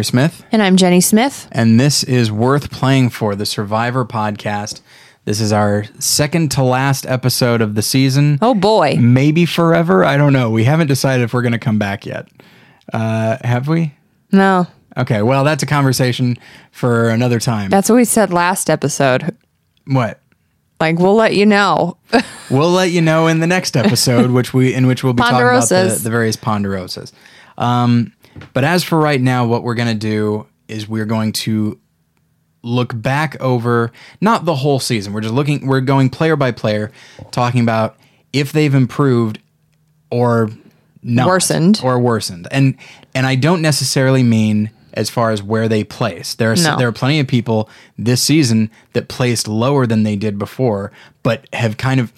Tyler Smith, And I'm Jenny Smith. and this is Worth Playing For, the Survivor podcast. This is our second to last episode of the season. Oh boy. Maybe forever. I don't know. We haven't decided if we're going to come back yet. Uh, have we? No. Okay. Well, that's a conversation for another time. That's what we said last episode. what? Like we'll let you know. We'll let you know in the next episode, which we in which we'll be talking about the, the various ponderosas. Um, but as for right now, what we're going to do is we're going to look back over not the whole season. We're just looking. We're going player by player, talking about if they've improved or not, Worsened. or worsened. And and I don't necessarily mean as far as where they place. There are No. there are plenty of people this season that placed lower than they did before, but have kind of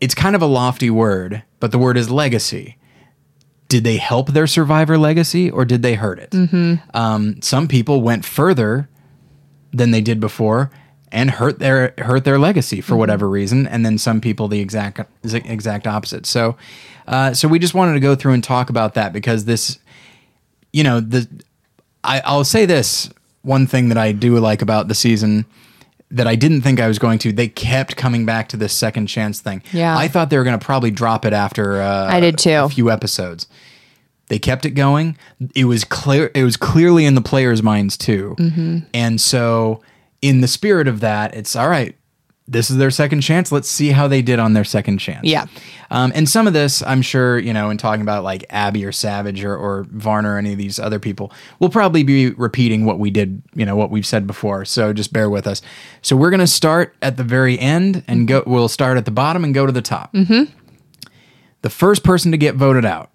it's kind of a lofty word, but the word is legacy. Did they help their survivor legacy or did they hurt it? Mm-hmm. Um, some people went further than they did before and hurt their hurt their legacy Mm-hmm. for whatever reason, and then some people the exact exact opposite. So, uh, so we just wanted to go through and talk about that because this, you know, the I, I'll say this one thing that I do like about the season that I didn't think I was going to. They kept coming back to this second chance thing. Yeah. I thought they were going to probably drop it after. Uh, I did too. A few episodes. They kept it going. It was clear. It was clearly in the players' minds too. Mm-hmm. And so, in the spirit of that, it's all right. This is their second chance. Let's see how they did on their second chance. Yeah. Um, and some of this, I'm sure, you know, in talking about like Abby or Savage or, or Varner or any of these other people, we'll probably be repeating what we did, you know, what we've said before. So just bear with us. So we're going to start at the very end and go, we'll start at the bottom and go to the top. Mm-hmm. The first person to get voted out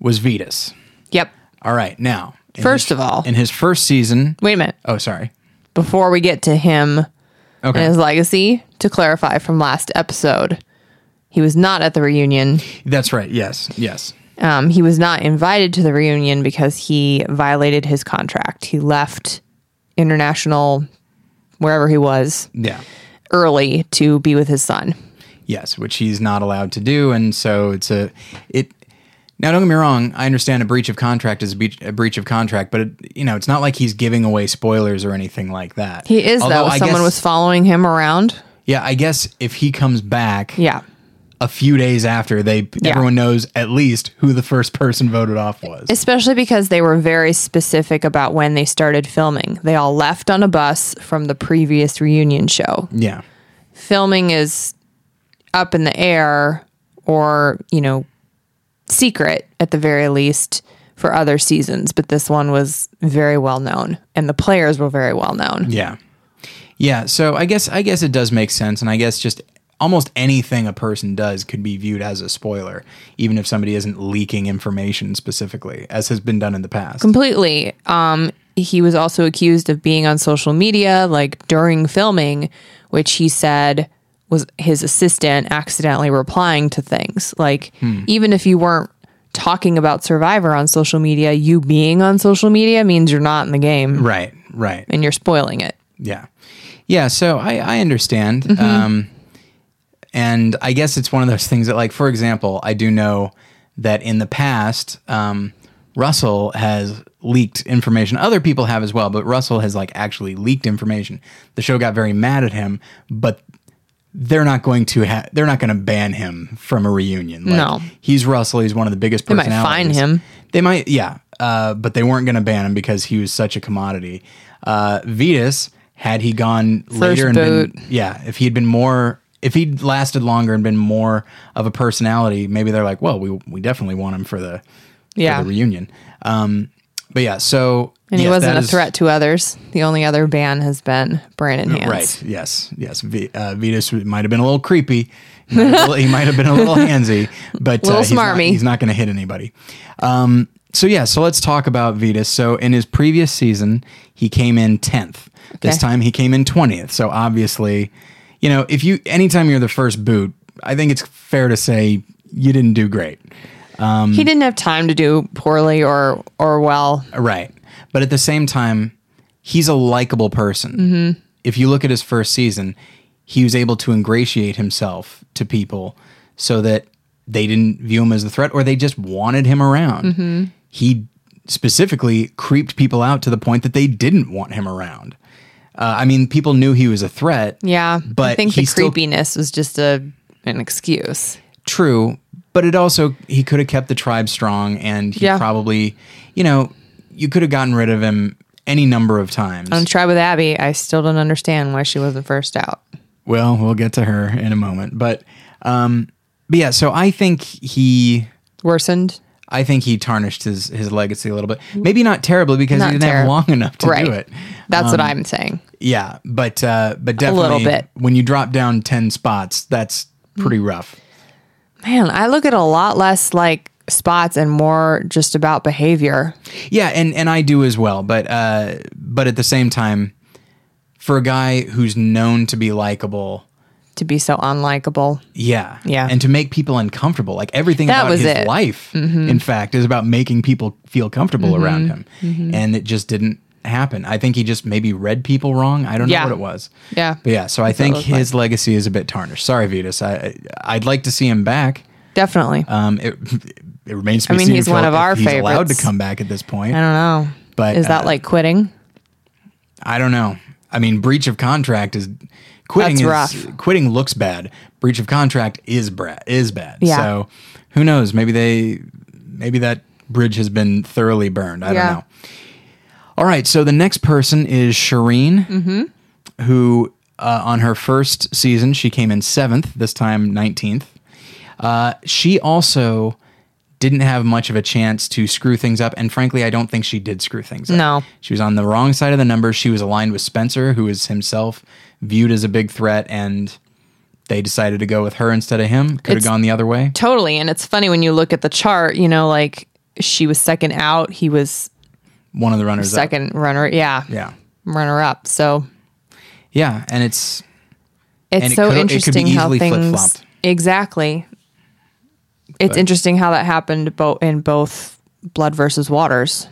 was Vytas. Yep. All right. Now, First his- of all- in his first season, Wait a minute. oh, sorry. Before we get to him Okay. and his legacy, to clarify from last episode, he was not at the reunion. That's right. Yes. Yes. Um, he was not invited to the reunion because he violated his contract. He left international, wherever he was, Yeah. early to be with his son. Yes, which he's not allowed to do, and so it's a it. Now, don't get me wrong. I understand a breach of contract is a breach, a breach of contract, but it, you know it's not like he's giving away spoilers or anything like that. He is Although though. I Someone guess- was following him around. Yeah, I guess if he comes back, Yeah. a few days after, they Yeah. everyone knows at least who the first person voted off was. Especially because they were very specific about when they started filming. They all left on a bus from the previous reunion show. yeah, Filming is up in the air or, you know, secret at the very least for other seasons, but this one was very well known and the players were very well known. yeah, yeah. So I guess I guess it does make sense, and I guess just almost anything a person does could be viewed as a spoiler, even if somebody isn't leaking information specifically, as has been done in the past. Completely. Um, he was also accused of being on social media like during filming, which he said was his assistant accidentally replying to things. Like even if you weren't talking about Survivor on social media, you being on social media means you're not in the game Right, right. and you're spoiling it. Yeah. Yeah. So I, I understand. Mm-hmm. Um, and I guess it's one of those things that, like, for example, I do know that in the past, um, Russell has leaked information. Other people have as well, but Russell has, like, actually leaked information. The show got very mad at him, but they're not going to ha- they're not going to ban him from a reunion. Like, No. he's Russell. He's one of the biggest might personalities. They might fine him. They might, yeah, uh, but they weren't going to ban him because he was such a commodity. Uh, Vytas, had he gone later and boot. been, yeah, if he'd been more, if he'd lasted longer and been more of a personality, maybe they're like, well, we we definitely want him for the Yeah. for the reunion. Um, but yeah, so And he wasn't a is- threat to others. The only other ban has been Brandon Hantz. Right. Yes. Yes. V- uh, Vytas might have been a little creepy. He might have, he might have been a little handsy, but Little uh, he's not, he's not going to hit anybody. Um, so yeah. So let's talk about Vytas. So in his previous season, he came in tenth. This time he came in twentieth. So obviously, you know, if you anytime you're the first boot, I think it's fair to say you didn't do great. Um, he didn't have time to do poorly or or well. Right. But at the same time, he's a likable person. Mm-hmm. If you look at his first season, he was able to ingratiate himself to people so that they didn't view him as a threat or they just wanted him around. Mm-hmm. He specifically creeped people out to the point that they didn't want him around. Uh, I mean, people knew he was a threat. Yeah, but I think the he still- creepiness was just a an excuse. True, but it also he could have kept the tribe strong, and he Yeah. probably, you know, you could have gotten rid of him any number of times. On Try with Abby, I still don't understand why she wasn't first out. Well, we'll get to her in a moment, but um, but yeah. So I think he, Worsened. I think he tarnished his his legacy a little bit. Maybe not terribly because Not he didn't have terrib- long enough to right. do it. That's what I'm saying. Yeah, but uh, but little definitely bit. when you drop down ten spots, that's pretty rough. Man, I look at a lot less like spots and more just about behavior. Yeah, and and I do as well. But uh, but at the same time, for a guy who's known to be likable, to be so unlikable. yeah, Yeah. and to make people uncomfortable, like everything That about his it. Mm-hmm. life, in fact, is about making people feel comfortable around him, and it just didn't happen. I think he just maybe read people wrong. I don't Yeah. know what it was. Yeah. But yeah, so I think looked like. his legacy is a bit tarnished. Sorry, Vytas. I I'd like to see him back. Definitely. Um, it, it remains to be I mean, seen he's one of our he's allowed to come back at this point. I don't know. But Is that uh, like quitting? I don't know. I mean, breach of contract is quitting. That's is, rough. Quitting looks bad. Breach of contract is bra- is bad. Yeah. So who knows? Maybe they maybe that bridge has been thoroughly burned. I Yeah. don't know. All right. So the next person is Shirin, Mm-hmm. who uh, on her first season she came in seventh. This time nineteenth. Uh, she also didn't have much of a chance to screw things up, and frankly, I don't think she did screw things up. No. She was on the wrong side of the numbers. She was aligned with Spencer, who is himself viewed as a big threat, and they decided to go with her instead of him. Could have gone the other way. Totally. And it's funny when you look at the chart, you know, like she was second out, he was One of the runners up. second runner. Yeah. Yeah. Runner up. So Yeah, and it's it's And it so it could interesting how things exactly. It's But- interesting how that happened both in both Blood versus Waters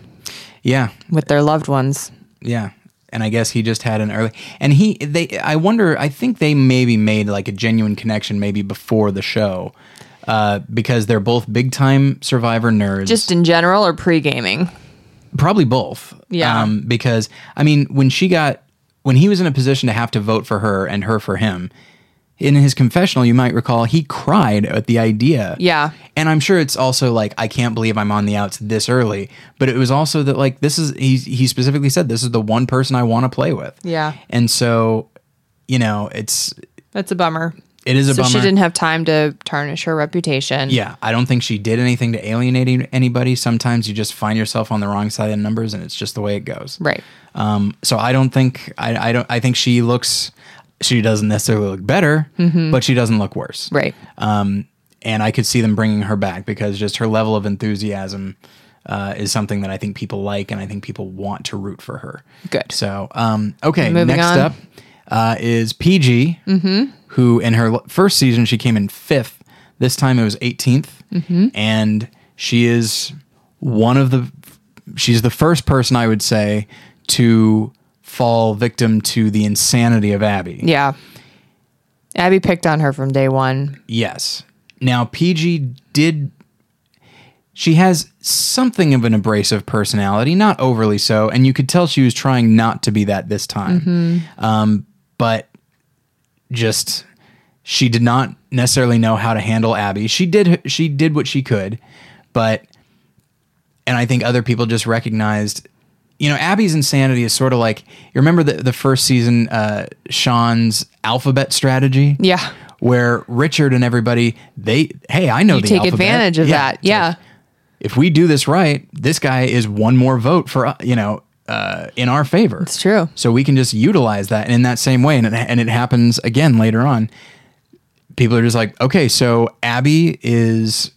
yeah, with their loved ones. yeah. And I guess he just had an early and he they I wonder I think they maybe made like a genuine connection maybe before the show. Uh, because they're both big time survivor nerds. Just in general or pre gaming? Probably both. Yeah. Um, because I mean, when she got when he was in a position to have to vote for her and her for him, in his confessional, you might recall he cried at the idea. Yeah. And I'm sure it's also like I can't believe I'm on the outs this early, but it was also that like this is he he specifically said this is the one person I want to play with. Yeah. And so, you know, it's That's a bummer. It is a So bummer. she didn't have time to tarnish her reputation. Yeah, I don't think she did anything to alienate anybody. Sometimes you just find yourself on the wrong side of the numbers, and it's just the way it goes. Right. Um, so I don't think I, I don't I think she looks she doesn't necessarily look better, but she doesn't look worse. Mm-hmm. Right. Um, and I could see them bringing her back because just her level of enthusiasm uh, is something that I think people like, and I think people want to root for her. Good. So um, okay, Moving next on. up uh, is PG, who in her first season she came in fifth. This time it was 18th, and she is one of the. She's the first person I would say to fall victim to the insanity of Abby. Yeah. Abby picked on her from day one. Yes. Now PG did. She has something of an abrasive personality, not overly so, and you could tell she was trying not to be that this time. Um, but just she did not necessarily know how to handle Abby. She did she did what she could, but and I think other people just recognized you know Abby's insanity is sort of like you remember the the first season uh Sean's alphabet strategy? Yeah. Where Richard and everybody they hey, I know You the take alphabet. advantage of Yeah, that. like, Yeah. if we do this right, this guy is one more vote for uh, you know uh, in our favor. It's true. So we can just utilize that in that same way, and it, and it happens again later on. People are just like, okay, so Abby is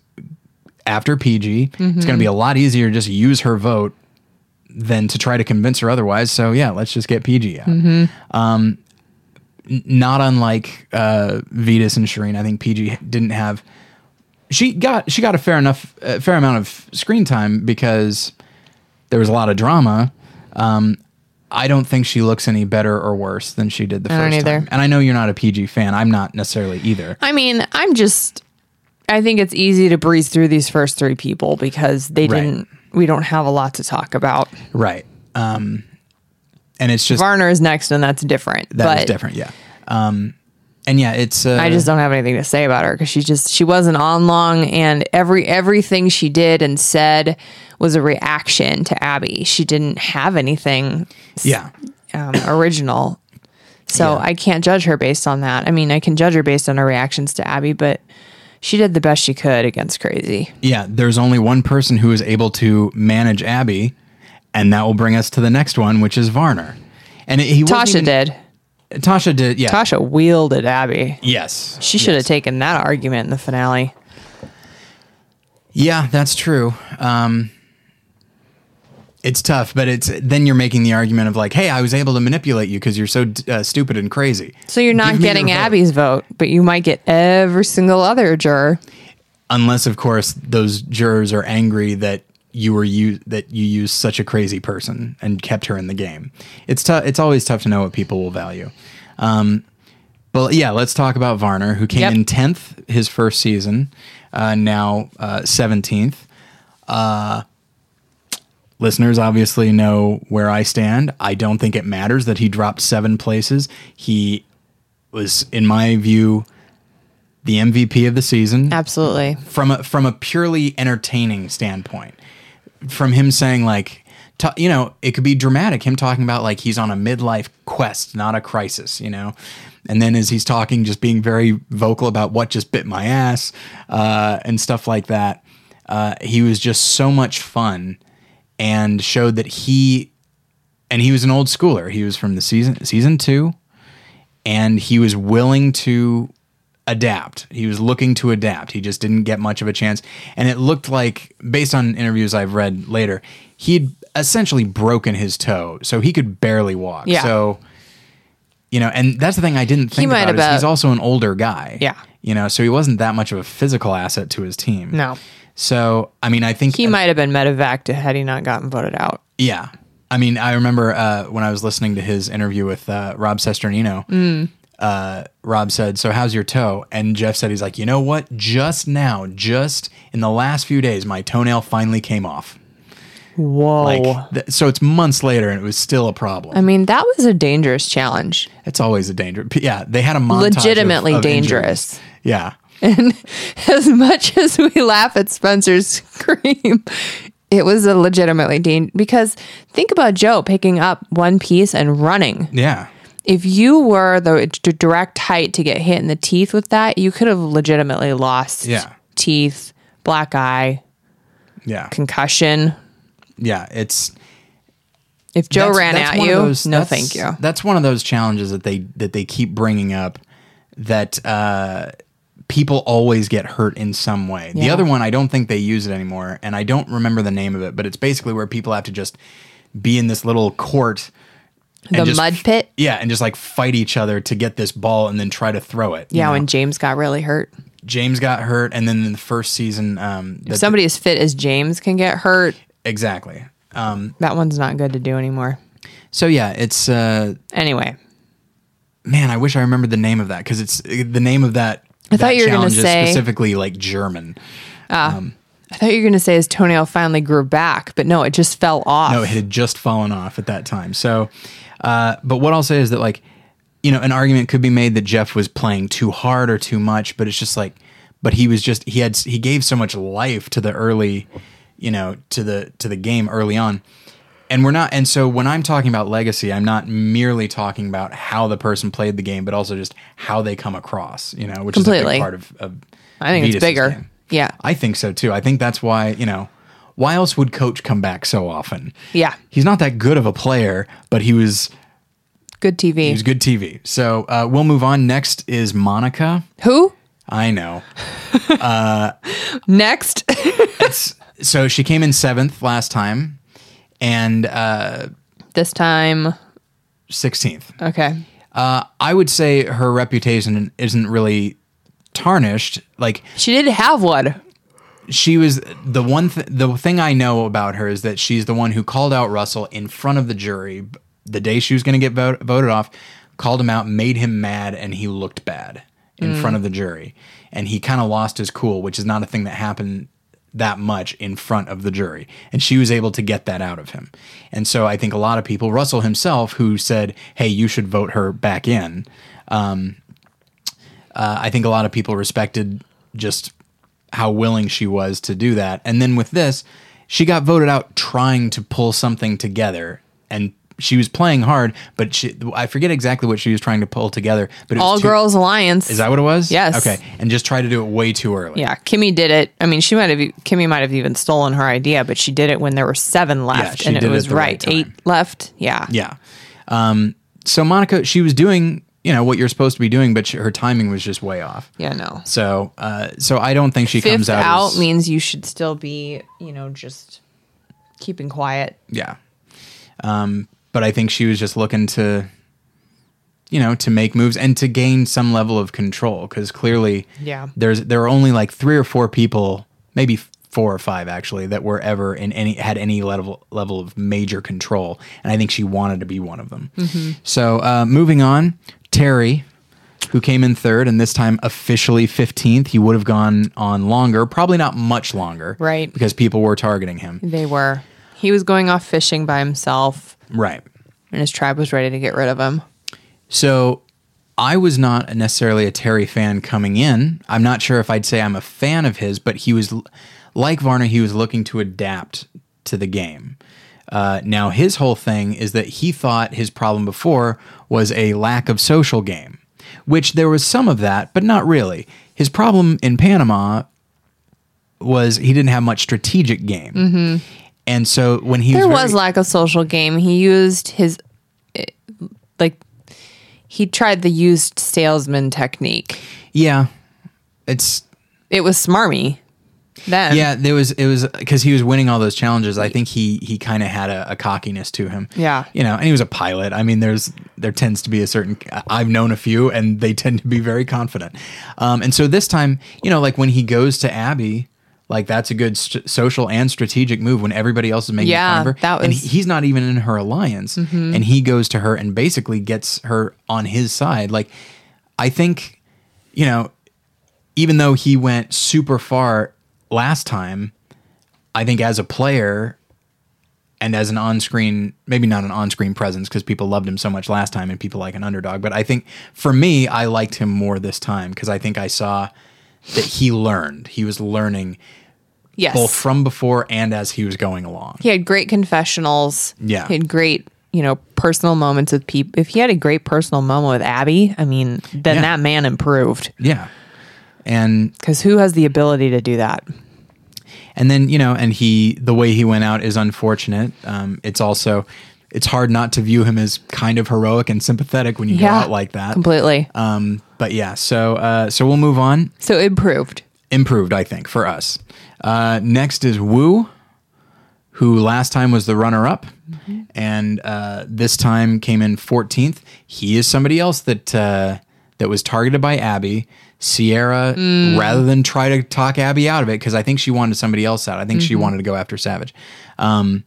after PG. It's going to be a lot easier to just use her vote than to try to convince her otherwise. So yeah, let's just get PG out. Um, not unlike uh, Vytas and Shirin, I think PG didn't have. She got she got a fair enough a fair amount of screen time because there was a lot of drama. Um, I don't think she looks any better or worse than she did the I don't first either. time. And I know you're not a PG fan. I'm not necessarily either. I mean, I'm just I think it's easy to breeze through these first three people because they Right. didn't we don't have a lot to talk about. right. Um, and it's just Varner is next, and that's different. that is but different. Yeah. Um, and yeah, it's. Uh, I just don't have anything to say about her because she just she wasn't on long, and every everything she did and said was a reaction to Abby. She didn't have anything yeah. um, original, so Yeah. I can't judge her based on that. I mean, I can judge her based on her reactions to Abby, but she did the best she could against Crazy. Yeah, there's only one person who is able to manage Abby, and that will bring us to the next one, which is Varner. And it, he Tasha even- did. Tasha did. Yeah. Tasha wielded Abby. Yes. She should have taken that argument in the finale. Yeah, that's true. Um, it's tough, but it's then you're making the argument of like, hey, I was able to manipulate you because you're so uh, stupid and crazy. So you're not Give me your getting vote. Abby's vote, but you might get every single other juror. unless of course those jurors are angry that you were you that you used such a crazy person and kept her in the game. It's tough. It's always tough to know what people will value. Um, but yeah, let's talk about Varner, who came Yep. in tenth his first season, uh, now seventeenth. Uh, listeners obviously know where I stand. I don't think it matters that he dropped seven places. He was, in my view, the MVP of the season Absolutely. from a from a purely entertaining standpoint from him saying like you know it could be dramatic him talking about like he's on a midlife quest not a crisis you know? And then as he's talking just being very vocal about what just bit my ass uh, and stuff like that uh, he was just so much fun and showed that he and he was an old schooler. He was from the season season two and he was willing to adapt. He was looking to adapt. He just didn't get much of a chance. And it looked like, based on interviews I've read later, he'd essentially broken his toe, so he could barely walk. Yeah. So, you know, and that's the thing I didn't think about. Uh, he's also an older guy. Yeah. You know, so he wasn't that much of a physical asset to his team. No. So, I mean, I think He might have been medevaced had he not gotten voted out. yeah. I mean, I remember uh, when I was listening to his interview with uh, Rob Cesternino. Mm. Uh, Rob said, "So how's your toe?" And Jeff said, "He's like, you know what? Just now, just in the last few days, my toenail finally came off. Whoa. Like, th- so it's months later, and it was still a problem. I mean, that was a dangerous challenge. it's always a danger. Yeah, they had a montage Legitimately of injuries. dangerous. Yeah, And As much as we laugh at Spencer's scream, it was a legitimately dangerous. Because think about Joe picking up one piece and running. yeah, If you were the direct height to get hit in the teeth with that, you could have legitimately lost Yeah. teeth, black eye, yeah, concussion. yeah. It's If Joe That's- ran that's at you, those- no thank you. That's one of those challenges that they that they keep bringing up that uh, people always get hurt in some way. The other one, I don't think they use it anymore, and I don't remember the name of it, but it's basically where people have to just be in this little court. The just mud pit? yeah, and just like fight each other to get this ball and then try to throw it. you Yeah, know? when James got really hurt. James got hurt, and then in the first season, um, If somebody as fit as James can get hurt, exactly. Um, that one's not good to do anymore. so yeah, it's uh, Anyway, man, I wish I remembered the name of that because it's the name of that. I thought that you were gonna say- specifically like German. I thought you were going to say his toenail finally grew back, but no, it just fell off. No, it had just fallen off at that time. So, uh, but what I'll say is that like, you know, an argument could be made that Jeff was playing too hard or too much, but it's just like, but he was just he had he gave so much life to the early, you know, to the to the game early on. And we're not and so when I'm talking about legacy, I'm not merely talking about how the person played the game, but also just how they come across, you know, which is a big part of, of I think it's Vytas' bigger. game. Yeah. I think so too. I think that's why, you know, why else would coach come back so often? Yeah. He's not that good of a player, but he was Good TV. he was good TV. So uh, we'll move on. Next is Monica. Who? I know. Next. So she came in seventh last time and uh, this time. 16th. Okay. Uh, I would say her reputation isn't really tarnished. Like She did have one. she was the one th- the thing I know about her is that she's the one who called out Russell in front of the jury the day she was going to get vote- voted off, called him out, made him mad, and he looked bad in front of the jury, and he kind of lost his cool, which is not a thing that happened that much in front of the jury. And she was able to get that out of him. And so I think a lot of people, Russell himself, who said, hey, you should vote her back in, um, uh, I think a lot of people respected just how willing she was to do that. And then with this, she got voted out trying to pull something together and she was playing hard, but she, I forget exactly what she was trying to pull together. But it was All too- Girls Alliance. Is that what it was? Yes. Okay, and just try to do it way too early. Yeah, Kimmi did it. I mean, she might have Kimmi might have even stolen her idea, but she did it when there were seven left, she and it did it was right right, eight left. Yeah, Yeah. Um, so Monica, she was doing, you know, what you're supposed to be doing, but she, her timing was just way off. yeah, no. So, uh, so I don't think she Fifth comes out. out as- means you should still be, you know, just keeping quiet. Yeah. Um, but I think she was just looking to, you know, to make moves and to gain some level of control because clearly, Yeah. there's there are only like three or four people, maybe four or five actually, that were ever in any had any level level of major control, and I think she wanted to be one of them. So uh, moving on, Terry. Who came in third and this time officially 15th? He would have gone on longer, probably not much longer. Right. Because people were targeting him. They were. He was going off fishing by himself, Right. and his tribe was ready to get rid of him. So I was not necessarily a Terry fan coming in. I'm not sure if I'd say I'm a fan of his, but he was like Varner, he was looking to adapt to the game. Uh, now, his whole thing is that he thought his problem before was a lack of social game, which there was some of that, but not really. His problem in Panama was he didn't have much strategic game. And so when he There was, was very- lack of social game. He used his, eh, like, he tried the used salesman technique. yeah, it's It was smarmy. Then, Yeah, there was it was because he was winning all those challenges. I think he he kind of had a, a cockiness to him. Yeah. you know, and he was a pilot. I mean, there's there tends to be a certain. I've known a few, and they tend to be very confident. Um, and so this time, you know, like when he goes to Abby. Like that's a good st- social and strategic move when everybody else is making Yeah, fun of her. that and was- Mm-hmm. he's not even in her alliance, and he goes to her and basically gets her on his side. Like, I think, you know, even though he went super far last time, I think as a player and as an on-screen, maybe not an on-screen presence because people loved him so much last time and people like an underdog, but I think for me, I liked him more this time because I think I saw that he learned. He was learning yes. both from before and as he was going along. he had great confessionals. Yeah. He had great, you know, personal moments with people. If he had a great personal moment with Abby, I mean, then Yeah. that man improved. Yeah. And Because who has the ability to do that? And then you know and he the way he went out is unfortunate. Um, it's also it's hard not to view him as kind of heroic and sympathetic when you go out like that. Completely. um, but yeah so uh, so we'll move on. So improved. improved i think for us. Uh, next is Woo who last time was the runner-up. And uh, this time came in 14th he is somebody else that uh, that was targeted by abby Ciera rather than try to talk abby out of it because i think she wanted somebody else out i think she wanted to go after savage um,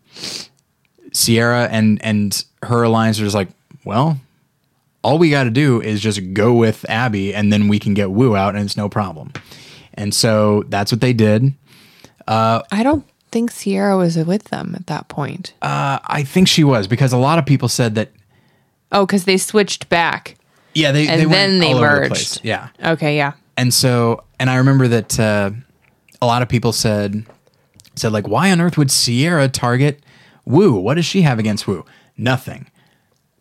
Ciera and and her alliance was like well all we got to do is just go with Abby and then we can get Woo out and it's no problem. And so that's what they did. I don't think Ciera was with them at that point. Uh, I think she was because a lot of people said that, oh, because they switched back. Yeah, they, And they went then they all over the merged. place. Yeah. Okay, yeah. And so, and I remember that uh, a lot of people said, said like, why on earth would Ciera target Woo? What does she have against Woo? Nothing.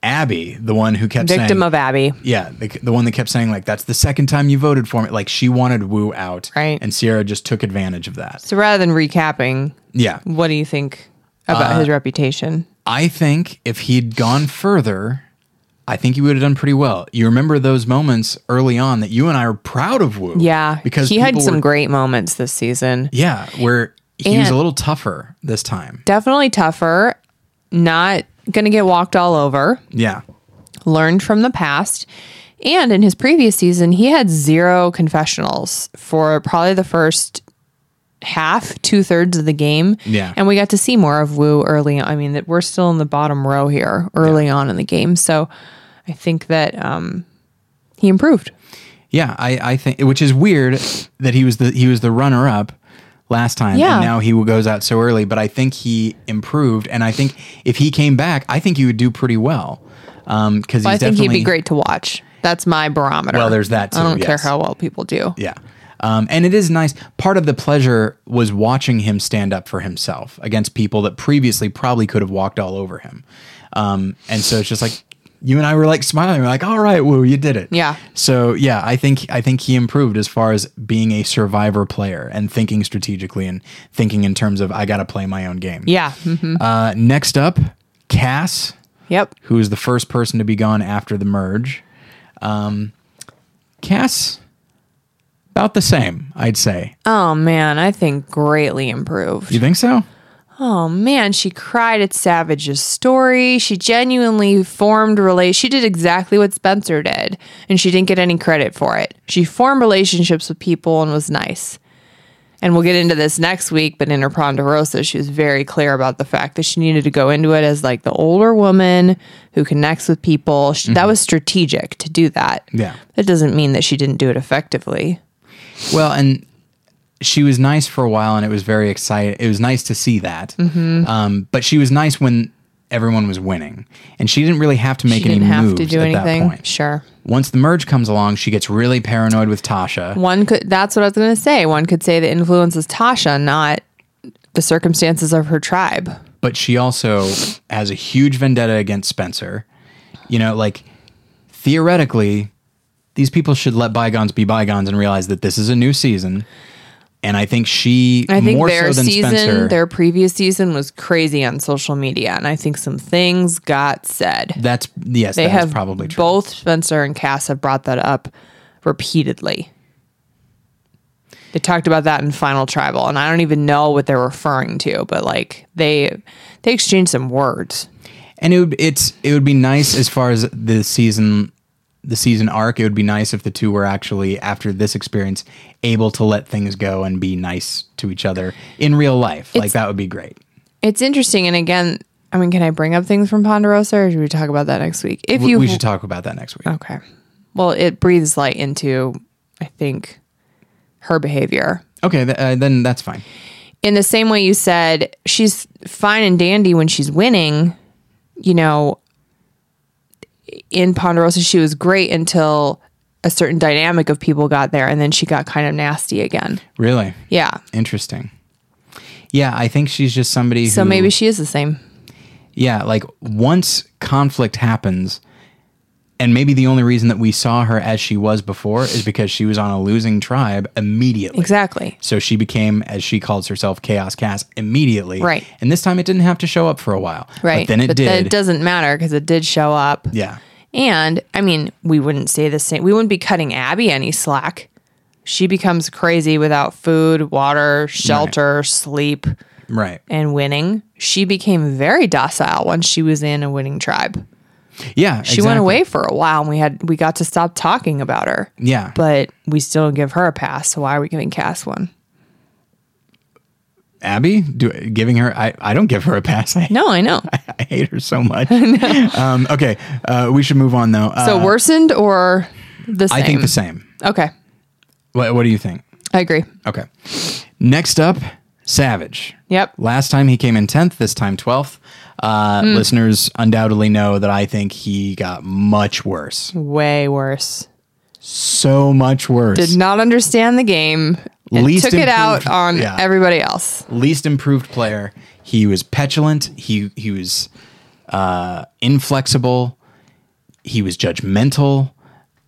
Abby, the one who kept saying Victim saying, of Abby. Yeah, the, the one that kept saying like that's the second time you voted for me. Like she wanted Woo out, Right. And Ciera just took advantage of that. So rather than recapping, Yeah, what do you think about Uh, his reputation? I think if he'd gone further, I think he would have done pretty well. You remember those moments early on that you and I were proud of Woo, Yeah, because he had some were- great moments this season. yeah, where he was a little tougher this time. Definitely tougher. Not gonna get walked all over. Yeah, learned from the past. And in his previous season, he had zero confessionals for probably the first half, two thirds of the game. Yeah. And we got to see more of Woo early on. I mean, that we're still in the bottom row here early on in the game. So I think that um, he improved. yeah. I I think which is weird that he was the he was the runner up last time, Yeah. and now he goes out so early. But I think he improved, and I think if he came back, I think he would do pretty well. Um, because But I think he'd be great to watch. That's my barometer. Well, there's that I don't care how well people do. Yeah. Um, and it is nice. Part of the pleasure was watching him stand up for himself against people that previously probably could have walked all over him. Um, and so it's just like you and I were like smiling. We're like, all right, Woo, you did it. Yeah. So yeah, I think I think he improved as far as being a survivor player and thinking strategically and thinking in terms of I got to play my own game. Yeah. mhm. Uh, next up, Kass Yep. who is the first person to be gone after the merge. Um, Kass, about the same, I'd say. Oh man, I think greatly improved. You think so? Oh man, she cried at Savage's story. She genuinely formed relate. She did exactly what Spencer did, and she didn't get any credit for it. She formed relationships with people and was nice. And we'll get into this next week, but in her Ponderosa, she was very clear about the fact that she needed to go into it as like the older woman who connects with people. She, That mm-hmm. was strategic to do that. Yeah. That doesn't mean that she didn't do it effectively. Well, and she was nice for a while, and it was very exciting. It was nice to see that. Mm-hmm. Um, but she was nice when everyone was winning, and she didn't really have to make She any didn't have moves to do at anything. that point. Sure. Once the merge comes along, she gets really paranoid with Tasha. One could that's what I was going to say. One could say the influence is Tasha, not the circumstances of her tribe. but she also has a huge vendetta against Spencer. You know, like theoretically, these people should let bygones be bygones and realize that this is a new season. And I think she I think more their so than season, Spencer. their previous season was crazy on social media, and I think some things got said. that's yes, They that is have probably true. both Spencer and Kass have brought that up repeatedly. They talked about that in Final Tribal, and I don't even know what they're referring to, but like they they exchanged some words. And it would it's it would be nice as far as the season the season arc. It would be nice if the two were actually after this experience able to let things go and be nice to each other in real life. like that would be great. It's interesting, and again, I mean, can I bring up things from Ponderosa, or should we talk about that next week? If We, you we should talk about that next week. Okay. Well, it breathes light into, I think, her behavior. Okay, th- uh, then that's fine. In the same way you said she's fine and dandy when she's winning, you know, in Ponderosa, she was great until a certain dynamic of people got there and then she got kind of nasty again. Really Yeah. interesting. Yeah, I think she's just somebody So who maybe she is the same. Yeah, like once conflict happens, and maybe the only reason that we saw her as she was before is because she was on a losing tribe immediately. Exactly. So she became, as she calls herself, Chaos Kass immediately. Right. And this time it didn't have to show up for a while. Right. But then it but did. Then it doesn't matter because it did show up. yeah. And I mean, we wouldn't say the same. We wouldn't be cutting Abby any slack. She becomes crazy without food, water, shelter, sleep, Right. and winning. She became very docile once she was in a winning tribe. Yeah. She went away for a while and we had we got to stop talking about her. Yeah. But we still don't give her a pass. So why are we giving Kass one? Abby, do, giving her, I, I don't give her a pass. I, No, I know. I hate her so much. um, okay. Uh, we should move on though. Uh, So worsened or the same? I think the same. Okay. What, what do you think? I agree. Okay. Next up, Savage. Yep. Last time he came in 10th, this time 12th. Uh, Hmm. Listeners undoubtedly know that I think he got much worse. Way worse. So much worse. Did not understand the game. Least took it out on yeah. everybody else. Least improved player. He was petulant. He he was uh, inflexible. He was judgmental.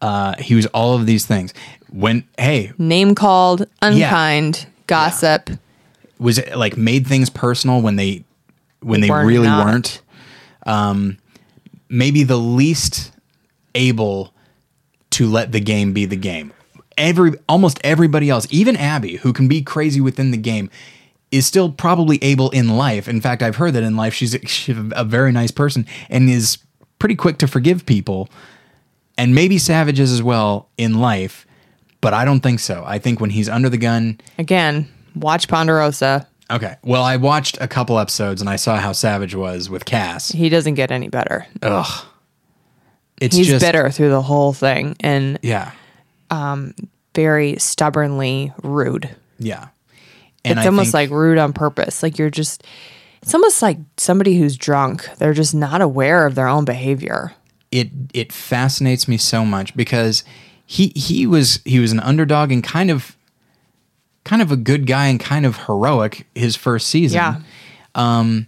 Uh, he was all of these things. When hey, Name called, unkind, gossip. was it like made things personal when they when they Were really not. weren't um maybe the least able to let the game be the game every almost everybody else even abby who can be crazy within the game is still probably able in life in fact i've heard that in life she's, she's a very nice person and is pretty quick to forgive people and maybe savage is as well in life but i don't think so i think when he's under the gun Again, watch Ponderosa. Okay. Well, I watched a couple episodes and I saw how Savage was with Kass. He doesn't get any better. Ugh. It's He's just bitter through the whole thing and Yeah. Um, very stubbornly rude. Yeah. And it's I almost think- like rude on purpose. Like you're just, it's almost like somebody who's drunk. They're just not aware of their own behavior. it it fascinates me so much because he he was he was an underdog and kind of kind of a good guy and kind of heroic his first season. Yeah. Um,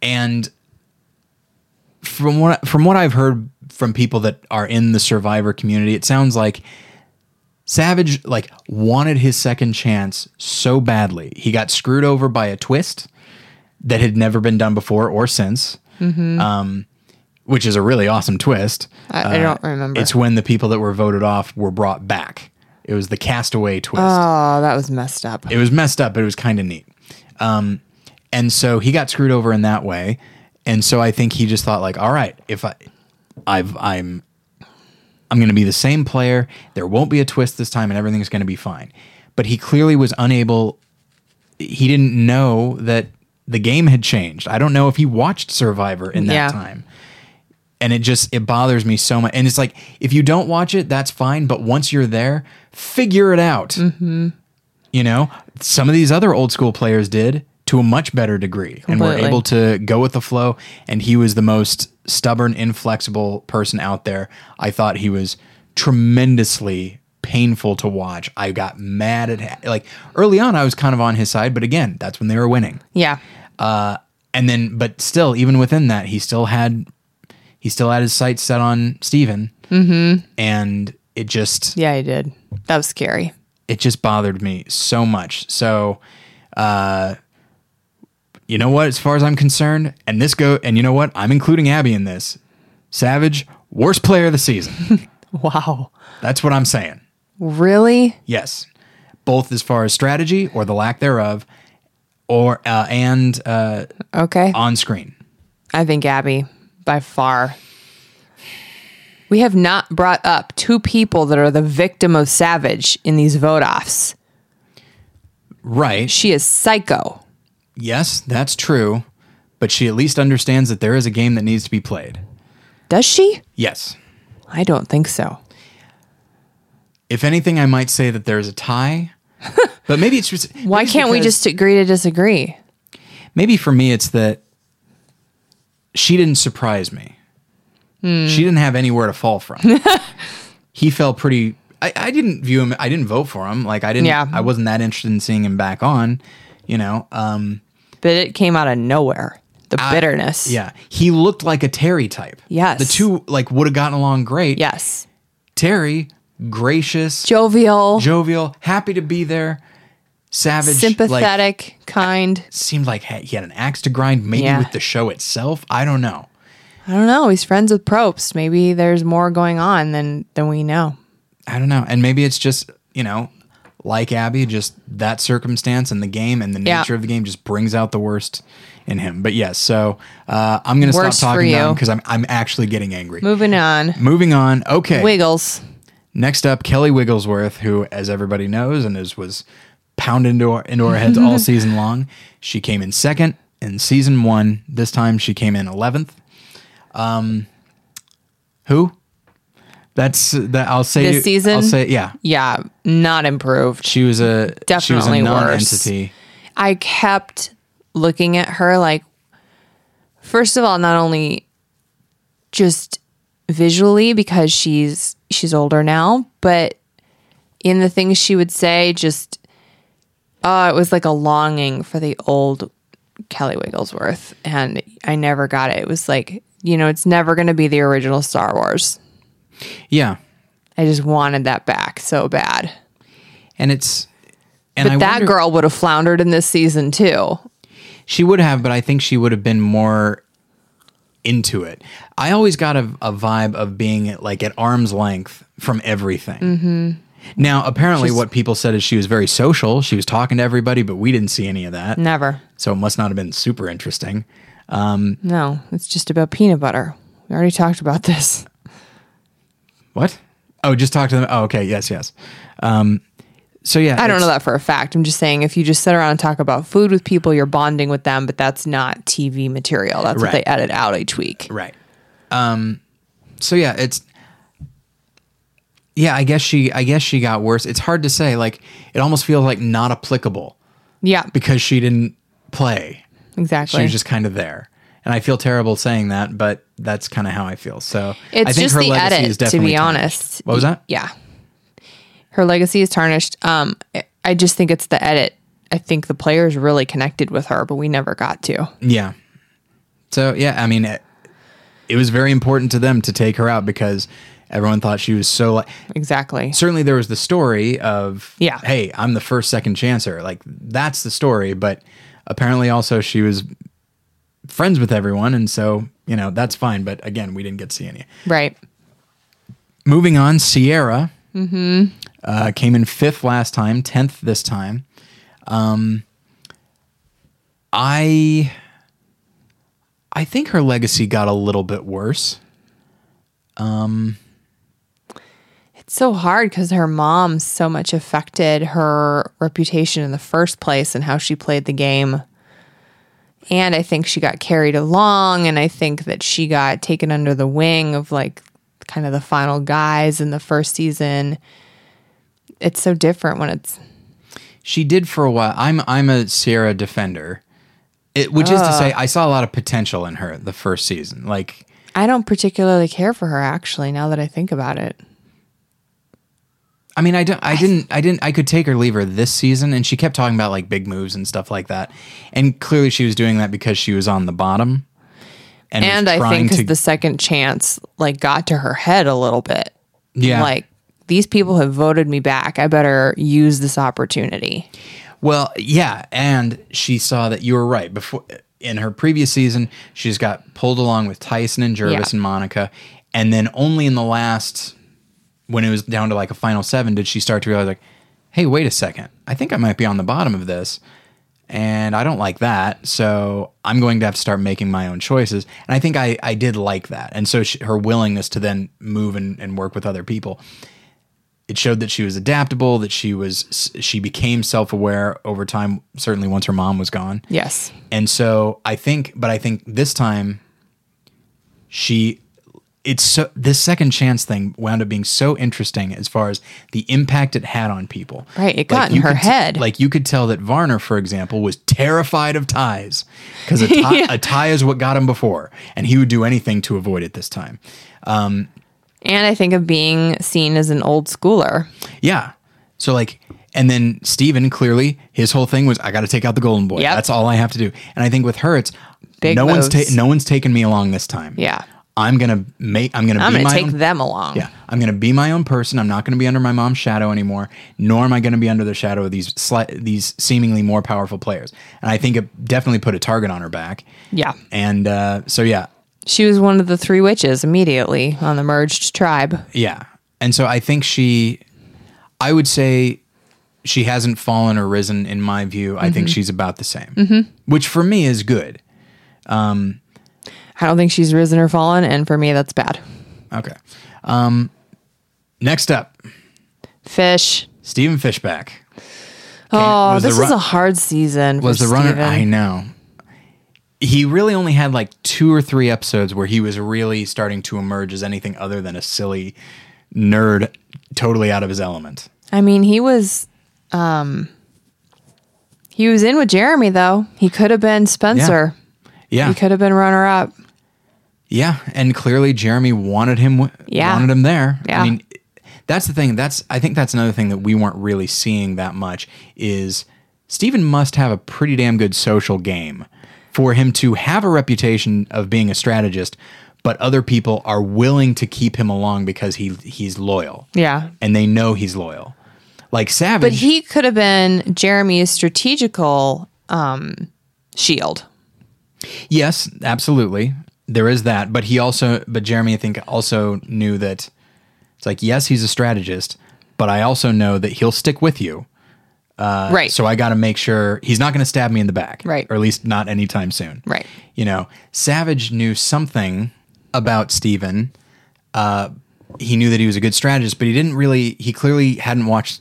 and from what from what I've heard from people that are in the survivor community, it sounds like Savage like wanted his second chance so badly. He got screwed over by a twist that had never been done before or since. Mm-hmm. Um, which is a really awesome twist. I, I don't uh, remember. It's when the people that were voted off were brought back. It was the castaway twist. oh, that was messed up. It was messed up, but it was kind of neat. Um, and so he got screwed over in that way. And so I think he just thought like, all right, if I, I've, I'm, I'm going to be the same player. There won't be a twist this time, and everything's going to be fine. But he clearly was unable. He didn't know that the game had changed. I don't know if he watched Survivor in that Yeah. time and it just it bothers me so much. And it's like if you don't watch it, that's fine. But once you're there, figure it out. Mm-hmm. You know, some of these other old school players did to a much better degree, and were able to go with the flow. And he was the most stubborn, inflexible person out there. I thought he was tremendously painful to watch. I got mad at like early on. I was kind of on his side, but again, that's when they were winning Yeah. and then but still even within that he still had he still had his sights set on Stephen. Mm-hmm. and it just Yeah, he did. That was scary. it just bothered me so much so uh you know what as far as i'm concerned and this go and you know what i'm including abby in this savage worst player of the season Wow. that's what i'm saying Really? yes both as far as strategy or the lack thereof or uh, and uh Okay. on screen I think Abby, by far. We have not brought up two people that are the victim of Savage in these vote offs. right She is psycho. Yes, that's true, but she at least understands that there is a game that needs to be played. Does she? Yes. I don't think so. If anything, I might say that there's a tie, but maybe it's just Why maybe can't we just agree to disagree? Maybe for me, it's that she didn't surprise me. Hmm. She didn't have anywhere to fall from. he felt pretty. I, I didn't view him. I didn't vote for him. Like I didn't. Yeah. I wasn't that interested in seeing him back on. You know. Um, But it came out of nowhere. The bitterness. yeah. He looked like a Terry type. Yes. The two like would have gotten along great. Yes. Terry, gracious, Jovial, jovial, happy to be there, savage, like, sympathetic, kind. seemed like he had an axe to grind, maybe Yeah. with the show itself. I don't know. I don't know. He's friends with Probst. Maybe there's more going on than than we know. I don't know. And maybe it's just, you know, like Abby, just that circumstance and the game and the Yeah. nature of the game just brings out the worst in him. But yes, so uh, I'm going to stop talking now because I'm, I'm actually getting angry. Moving on. Moving on. Okay. Wiggles. Next up, Kelly Wigglesworth, who, as everybody knows, and is was pounded into our, into our heads all season long. She came in second in season one. This time, she came in eleventh. Um, who? That's that. I'll say This season? I'll say yeah. Yeah, not improved. She was a she was a Definitely worse. non-entity. I kept looking at her like first of all not only just visually because she's she's older now, but in the things she would say just oh, it was like a longing for the old Kelly Wigglesworth and I never got it. It was like, you know, it's never going to be the original Star Wars. Yeah, I just wanted that back so bad. and it's and But I that wonder- girl would have floundered in this season too. She would have, but I think she would have been more into it. I always got a, a vibe of being like at arm's length from everything. Mm-hmm. Now, apparently, what people said is she was very social. She was talking to everybody, but we didn't see any of that. Never. So it must not have been super interesting. Um, No, it's just about peanut butter. We already talked about this. What? Oh, just talk to them. Oh, okay. Yes, yes. Um, so yeah, I don't know it's- that for a fact. I'm just saying if you just sit around and talk about food with people, you're bonding with them, but that's not TV material. That's what Right. they edit out each week. Right. Um so yeah, it's yeah, I guess she I guess she got worse. It's hard to say like it almost feels like not applicable. Yeah, because she didn't play. exactly. She was just kind of there. And I feel terrible saying that, but that's kind of how I feel. So it's I think just her the legacy edit, is to definitely be tarnished. honest. What was that? Yeah. Her legacy is tarnished. Um, I just think it's the edit. I think the players really connected with her, but we never got to. Yeah. So yeah, I mean, it, it was very important to them to take her out because everyone thought she was so like. Exactly. Certainly, there was the story of Yeah. hey, I'm the first second chancer. Like that's the story, but apparently also she was friends with everyone, and so you know that's fine. But again, we didn't get to see any. Right. Moving on, Ciera uh, came in fifth last time, tenth this time. Um, I I think her legacy got a little bit worse. It's so hard because her mom so much affected her reputation in the first place and how she played the game. And I think she got carried along, and I think that she got taken under the wing of like kind of the final guys in the first season. It's so different when it's She did for a while. I'm I'm a Ciera defender, it, which is to say, I saw a lot of potential in her the first season. Like I don't particularly care for her actually now that I think about it. I mean, I don't, I didn't, I didn't, I could take or leave her this season, and she kept talking about like big moves and stuff like that, and clearly she was doing that because she was on the bottom, and, And I think because to, the second chance like got to her head a little bit. yeah, Like these people have voted me back. I better use this opportunity. well, yeah, and she saw that you were right before in her previous season, she's got pulled along with Tyson and Jervis Yeah. and Monica, and then only in the last when it was down to like a final seven did she start to realize like, hey, wait a second, I think I might be on the bottom of this. and I don't like that. So I'm going to have to start making my own choices. And I think I, I did like that. And so she, her willingness to then move and, and work with other people, it showed that she was adaptable, that she was she became self aware over time. Certainly once her mom was gone. Yes. And so I think, but I think this time she, it's so, this second chance thing wound up being so interesting as far as the impact it had on people. Right, it got in her could t- head. like you could tell that Varner, for example, was terrified of ties because a, tie- Yeah. a tie is what got him before, and he would do anything to avoid it this time. Um, and I think of being seen as an old schooler. Yeah. So like, and then Stephen clearly his whole thing was I got to take out the golden boy. Yep. That's all I have to do. And I think with her, it's Big no one's ta- no one's taken me along this time. Yeah. I'm gonna make. I'm gonna. I'm be going to my take own, them along. Yeah, I'm gonna be my own person. I'm not gonna be under my mom's shadow anymore. Nor am I gonna be under the shadow of these sli- these seemingly more powerful players. And I think it definitely put a target on her back. Yeah. And uh, so yeah, She was one of the three witches immediately on the merged tribe. Yeah. And so I think she, I would say she hasn't fallen or risen in my view. I Mm-hmm. think she's about the same, which for me is good. I don't think she's risen or fallen, and for me, that's bad. Okay. Um, next up, Fish. Stephen Fishbach. Oh, this run- is a hard season. Was the runner? Stephen. I know. He really only had like two or three episodes where he was really starting to emerge as anything other than a silly nerd, totally out of his element. I mean, he was, um, he was in with Jeremy though. He could have been Spencer. Yeah. He could have been runner up. Yeah, and clearly Jeremy wanted him. w- Yeah. wanted him there. Yeah. I mean, that's the thing. That's I think that's another thing that we weren't really seeing that much is Stephen must have a pretty damn good social game for him to have a reputation of being a strategist, but other people are willing to keep him along because he he's loyal Yeah. and they know he's loyal. Like Savage. But he could have been Jeremy's strategical um, shield. Yes, absolutely. There is that, but he also, but Jeremy, I think, also knew that it's like, yes, he's a strategist, but I also know that he'll stick with you. right. So I got to make sure he's not going to stab me in the back, Right. Or at least not anytime soon, Right. You know, Savage knew something about Stephen. Uh, he knew that he was a good strategist, but he didn't really. He clearly hadn't watched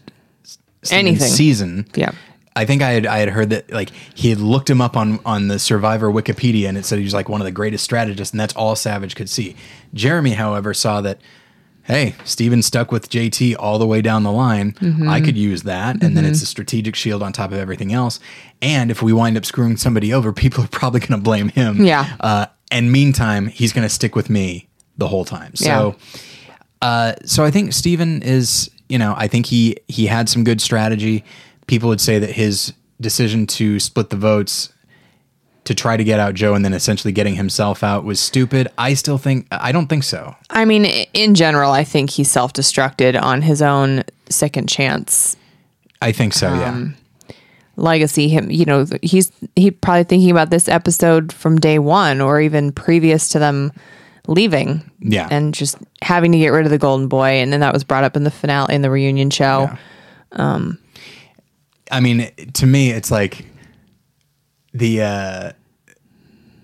Stephen's Anything. season. Yeah. I think I had I had heard that like he had looked him up on on the Survivor Wikipedia and it said he was like one of the greatest strategists and that's all Savage could see. Jeremy, however, saw that hey, Stephen stuck with JT all the way down the line. Mm-hmm. I could use that. And then it's a strategic shield on top of everything else. And if we wind up screwing somebody over, people are probably going to blame him. Yeah. Uh, and meantime, he's going to stick with me the whole time. So, uh, so I think Stephen is, you know, I think he he had some good strategy. People would say that his decision to split the votes to try to get out Joe and then essentially getting himself out was stupid. I still think I don't think so. I mean, in general, I think he self destructed on his own second chance I think so, Um, yeah. legacy. Him, you know, he's he probably thinking about this episode from day one or even previous to them leaving. Yeah. and just having to get rid of the golden boy, and then that was brought up in the finale in the reunion show. Yeah. I mean, to me, it's like the uh,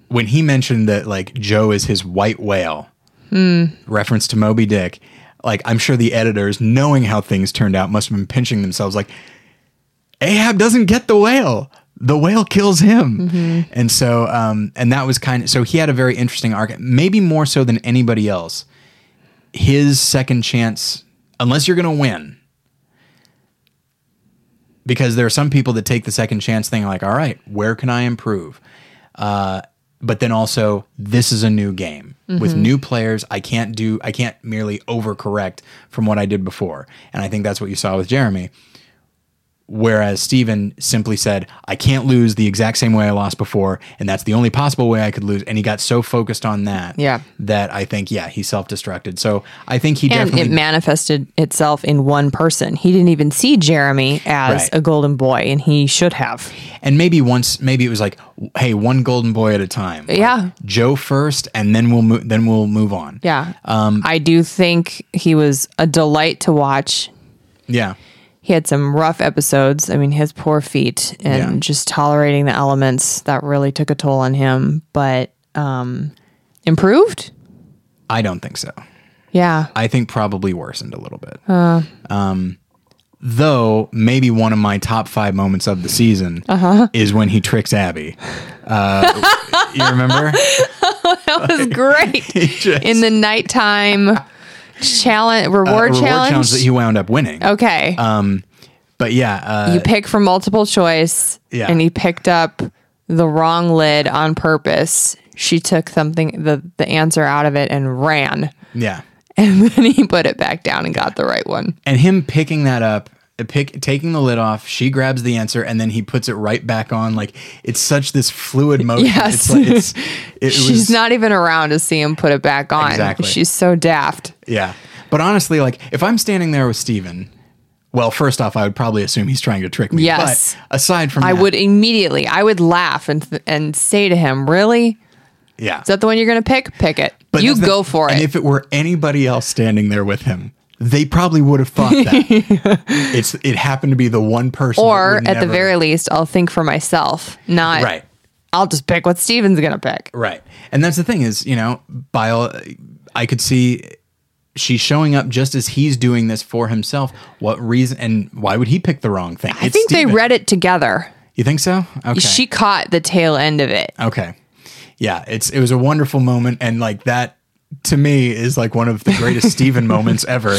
when he mentioned that like Joe is his white whale, reference to Moby Dick. Like, I'm sure the editors, knowing how things turned out, must have been pinching themselves. Like, Ahab doesn't get the whale. The whale kills him. And so, um, and that was kind of, so he had a very interesting arc, maybe more so than anybody else. His second chance, unless you're going to win, because there are some people that take the second chance thing like, all right, where can I improve? Uh, but then also, this is a new game with new players. I can't do, I can't merely overcorrect from what I did before. And I think that's what you saw with Jeremy. Whereas Stephen simply said, I can't lose the exact same way I lost before, and that's the only possible way I could lose. And he got so focused on that Yeah. that I think, yeah, he self destructed. So I think he And definitely it manifested itself in one person. He didn't even see Jeremy as Right. a golden boy, and he should have. And maybe once, maybe it was like, hey, one golden boy at a time. Like, Yeah. Joe first, and then we'll move. Then we'll move on. Yeah. Um, I do think he was a delight to watch. Yeah. He had some rough episodes. I mean, his poor feet and Yeah. just tolerating the elements that really took a toll on him, but um improved? I don't think so. Yeah. I think probably worsened a little bit. Um, though maybe one of my top five moments of the season Uh-huh. is when he tricks Abi. Uh, you remember? That was great. just- In the nighttime challenge reward, Uh, reward challenge. challenge that you wound up winning. okay. Um, But yeah, uh, you pick from multiple choice Yeah. and he picked up the wrong lid on purpose. She took something the the answer out of it and ran. yeah. And then he put it back down and got the right one. and him picking that up pick taking the lid off she grabs the answer and then he puts it right back on like it's such this fluid motion Yes. it's like it's it She's was not even around to see him put it back on. Exactly. She's so daft. yeah but honestly like if i'm standing there with stephen well first off i would probably assume he's trying to trick me Yes. but aside from I that, would immediately, I would laugh and th- and say to him, "Really? yeah Is that the one you're going to pick? Pick it. But you the- go for and it." if it were anybody else standing there with him they probably would have thought that it's it happened to be the one person or at the very least, I'll think for myself, not right I'll just pick what Stephen's going to pick. Right. And that's the thing is, you know, by all, I could see she's showing up just as he's doing this for himself. What reason and why would he pick the wrong thing? I think they read it together. You think so? Okay. She caught the tail end of it. okay. Yeah, it's it was a wonderful moment and like that to me is like one of the greatest Stephen moments ever.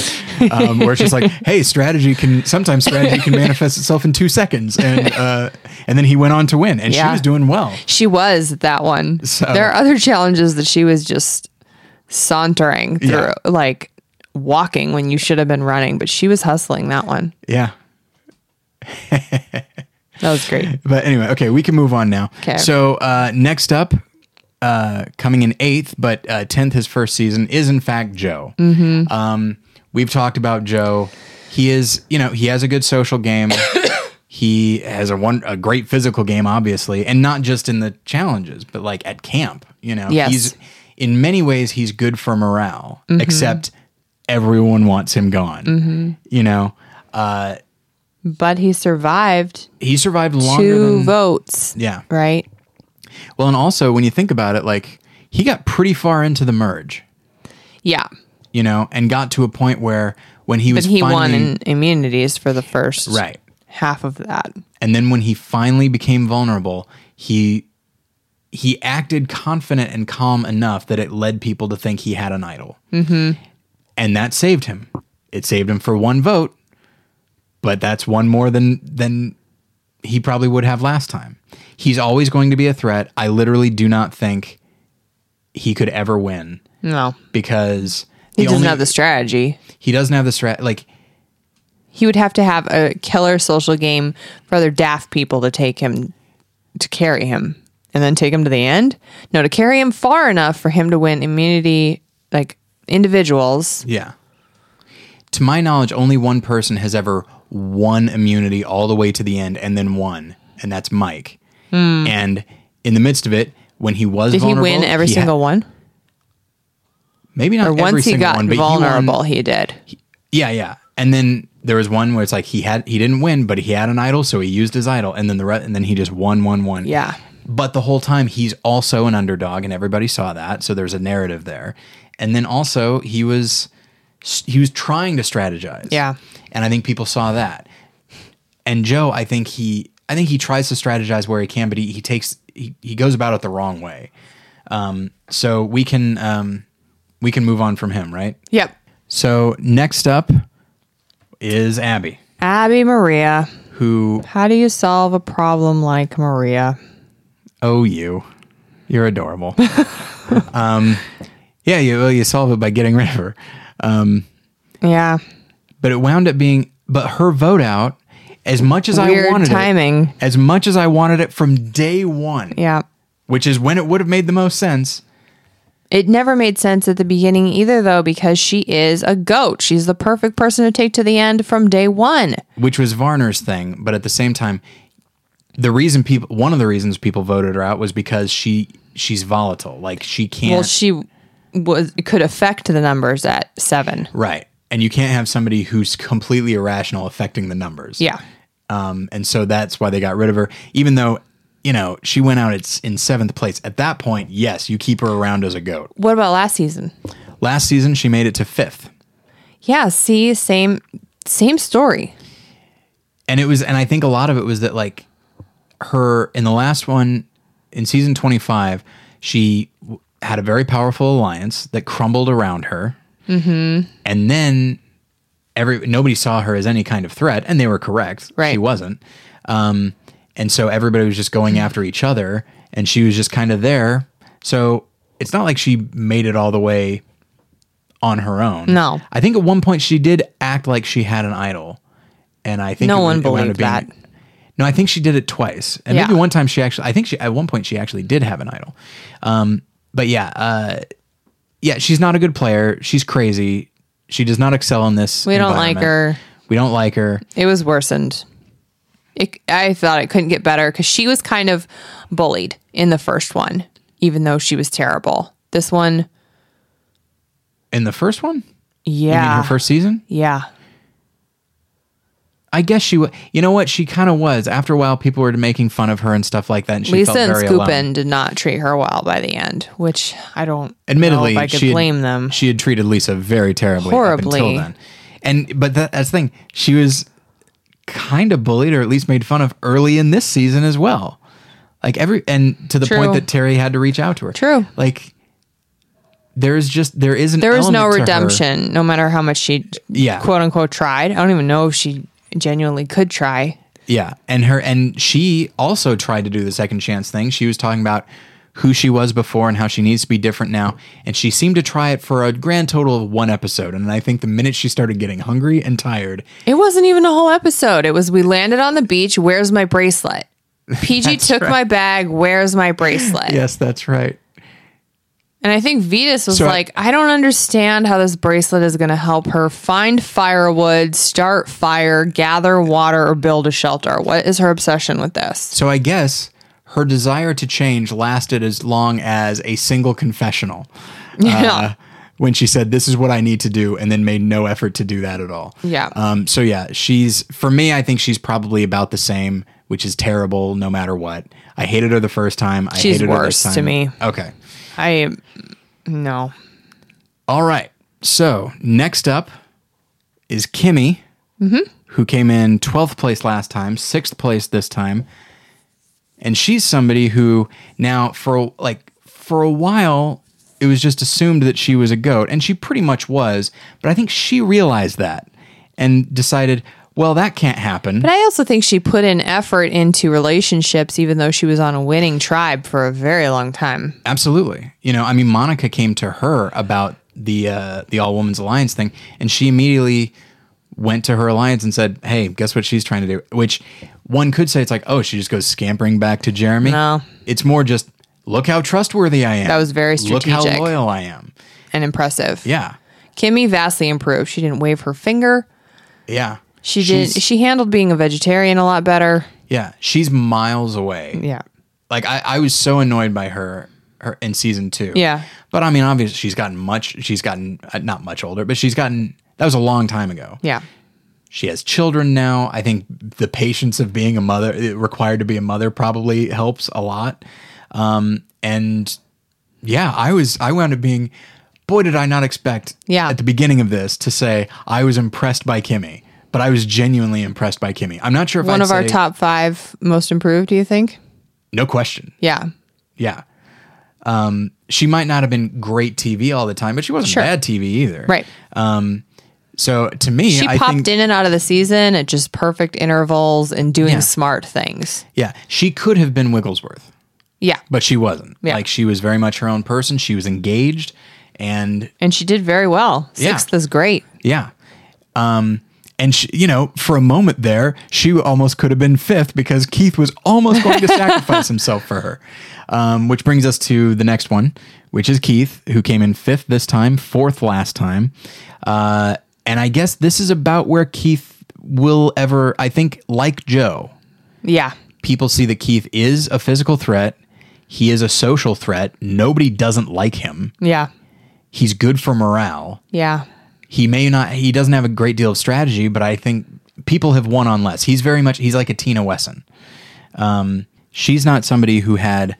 Um, where it's just like, hey, strategy can sometimes strategy can manifest itself in two seconds. And uh and then he went on to win and she was doing well. She was that one. So- there are other challenges that she was just sauntering through, Yeah. like walking when you should have been running, but she was hustling that one. Yeah. That was great. But anyway, okay, we can move on now. 'Kay. So uh, next up, uh, coming in eighth, but uh, tenth his first season is in fact Joe. Mm-hmm. Um, we've talked about Joe. He is, you know, he has a good social game. he has a one a great physical game, obviously, and not just in the challenges, but like at camp. You know, Yes. he's in many ways he's good for morale, except everyone wants him gone. You know, uh, But he survived he survived longer two than votes. yeah. Right? Well, and also when you think about it, like he got pretty far into the merge, Yeah. you know, and got to a point where when he But was he won finally, in immunities for the first right, half of that. and then when he finally became vulnerable, he he acted confident and calm enough that it led people to think he had an idol. Mm-hmm. and that saved him. It saved him for one vote, but that's one more than than he probably would have last time. He's always going to be a threat. I literally do not think he could ever win No, because he doesn't only- have the strategy. he doesn't have the strat like He would have to have a killer social game for other daft people to take him to carry him and then take him to the end. No, to carry him far enough for him to win immunity, like individuals. Yeah. To my knowledge, only one person has ever won immunity all the way to the end and then won, and that's Mike. Hmm. And in the midst of it, when he was. Did he win every he had- single one? maybe not Or every once he single got one, but he won- vulnerable, he did. yeah, yeah. And then there was one where it's like he had he didn't win, but he had an idol, so he used his idol, and then the re- and then he just won, won, won. Yeah. But the whole time he's also an underdog, and everybody saw that. So there's a narrative there. And then also he was he was trying to strategize. Yeah. And I think people saw that. And Joe, I think he I think he tries to strategize where he can, but he, he takes he, he goes about it the wrong way. Um, so we can um, we can move on from him, right? Yep. So next up is Abi, Abby Maria. who How do you solve a problem like Maria? oh you, you're adorable. um, yeah, you well, you solve it by getting rid of her. Yeah. but it wound up being but her vote out as much as I Weird wanted timing. it as much as I wanted it from day one Yeah. which is when it would have made the most sense It never made sense at the beginning either, though, because she is a goat. She's the perfect person to take to the end from day one. which was Varner's thing but at the same time the reason people one of the reasons people voted her out was because she she's volatile like she can't Well, she was could affect the numbers at seven. right and you can't have somebody who's completely irrational affecting the numbers Yeah. Um, and so that's why they got rid of her. Even though, you know, she went out it's in seventh place. At that point, yes, you keep her around as a goat. What about last season? Last season, she made it to fifth, Yeah. See, same same story. and it was, and I think a lot of it was that like her in the last one in season twenty five, she w- had a very powerful alliance that crumbled around her, mm-hmm. and then every nobody saw her as any kind of threat, and they were correct. Right. She wasn't. Um, and so everybody was just going after each other, and she was just kind of there. So it's not like she made it all the way on her own. No. I think at one point she did act like she had an idol, and I think No it one it believed being- No, I think she did it twice, and Yeah. maybe one time she actually. I think she at one point she actually did have an idol. Um, but yeah, uh, yeah, she's not a good player. She's crazy. She does not excel in this. We don't like her. We don't like her. It was worsened. It, I thought it couldn't get better because she was kind of bullied in the first one, even though she was terrible. This one, In the first one, you mean yeah, her first season? yeah, I guess she was. You know what? She kind of was. After a while, people were making fun of her and stuff like that, and she Lisa felt and very Skupin alone. did not treat her well by the end, which I don't Admittedly, know if I could she had, blame them. She had treated Lisa very terribly Horribly. up until then. And but that, that's the thing. She was kind of bullied, or at least made fun of, early in this season as well. Like every and to the True. point that Terry had to reach out to her. True. Like just there is an There no element her- redemption, no matter how much she, Yeah. quote unquote, tried. I don't even know if she genuinely could try. Yeah, and her and she also tried to do the second chance thing. She was talking about who she was before and how she needs to be different now, and she seemed to try it for a grand total of one episode. And I think the minute she started getting hungry and tired, It wasn't even a whole episode. It was we landed on the beach. Where's my bracelet? Peih-Gee took my bag. Where's my bracelet? yes, that's right. And I think Vytas was So like, I don't understand how this bracelet is going to help her find firewood, start fire, gather water, or build a shelter. What is her obsession with this? So I guess her desire to change lasted as long as a single confessional. Yeah. Uh, when she said, "This is what I need to do," and then made no effort to do that at all. Yeah. Um. So yeah, she's for me. I think she's probably about the same, which is terrible no matter what. I hated her the first time. I She's hated her worse this to me. Okay. I, no. All right. So next up is Kimmi, mm-hmm. who came in 12th place last time, sixth place this time. And she's somebody who now for like for a while it was just assumed that she was a goat, and she pretty much was. But I think she realized that and decided, well, that can't happen. But I also think she put in effort into relationships, even though she was on a winning tribe for a very long time. Absolutely. You know, I mean, Monica came to her about the uh, the All Women's Alliance thing, and she immediately went to her alliance and said, "Hey, guess what she's trying to do?" Which one could say it's like, "Oh, she just goes scampering back to Jeremy." No. it's more just look how trustworthy I am. That was very strategic. Look how loyal I am. And impressive. Yeah, Kimmi vastly improved. She didn't wave her finger. yeah. She She's- did. She handled being a vegetarian a lot better. Yeah, she's miles away. Yeah. Like I, I was so annoyed by her, her in season two. Yeah. but I mean, obviously, she's gotten much. She's gotten uh, not much older, but she's gotten. That was a long time ago. Yeah. She has children now. I think the patience of being a mother, eh, required to be a mother, probably helps a lot. Um, and yeah, I was. I wound up being. Boy, did I not expect. Yeah. At the beginning of this, to say I was impressed by Kimmi, but I was genuinely impressed by Kimmi. I'm not sure if One I'd of our say- top five most improved, do you think? No question. Yeah. Yeah. Um, she might not have been great TV all the time, but she wasn't Sure. bad TV either. Right. So to me, She I popped think, in and out of the season at just perfect intervals and doing Yeah. smart things. yeah, she could have been Wiglesworth, Yeah. but she wasn't. Yeah. Like she was very much her own person. She was engaged, and And she did very well. Yeah. Sixth is great. yeah, um, and she, you know, for a moment there, she almost could have been fifth because Keith was almost going to sacrifice himself for her. Um, which brings us to the next one, which is Keith, who came in fifth this time, fourth last time. Uh, and I guess this is about where Keith will ever, I think, like Joe, Yeah. people see that Keith is a physical threat. He is a social threat. Nobody doesn't like him. Yeah. He's good for morale. Yeah. He may not, he doesn't have a great deal of strategy, but I think people have won on less. He's very much, he's like a Tina Wesson. Um, she's not somebody who had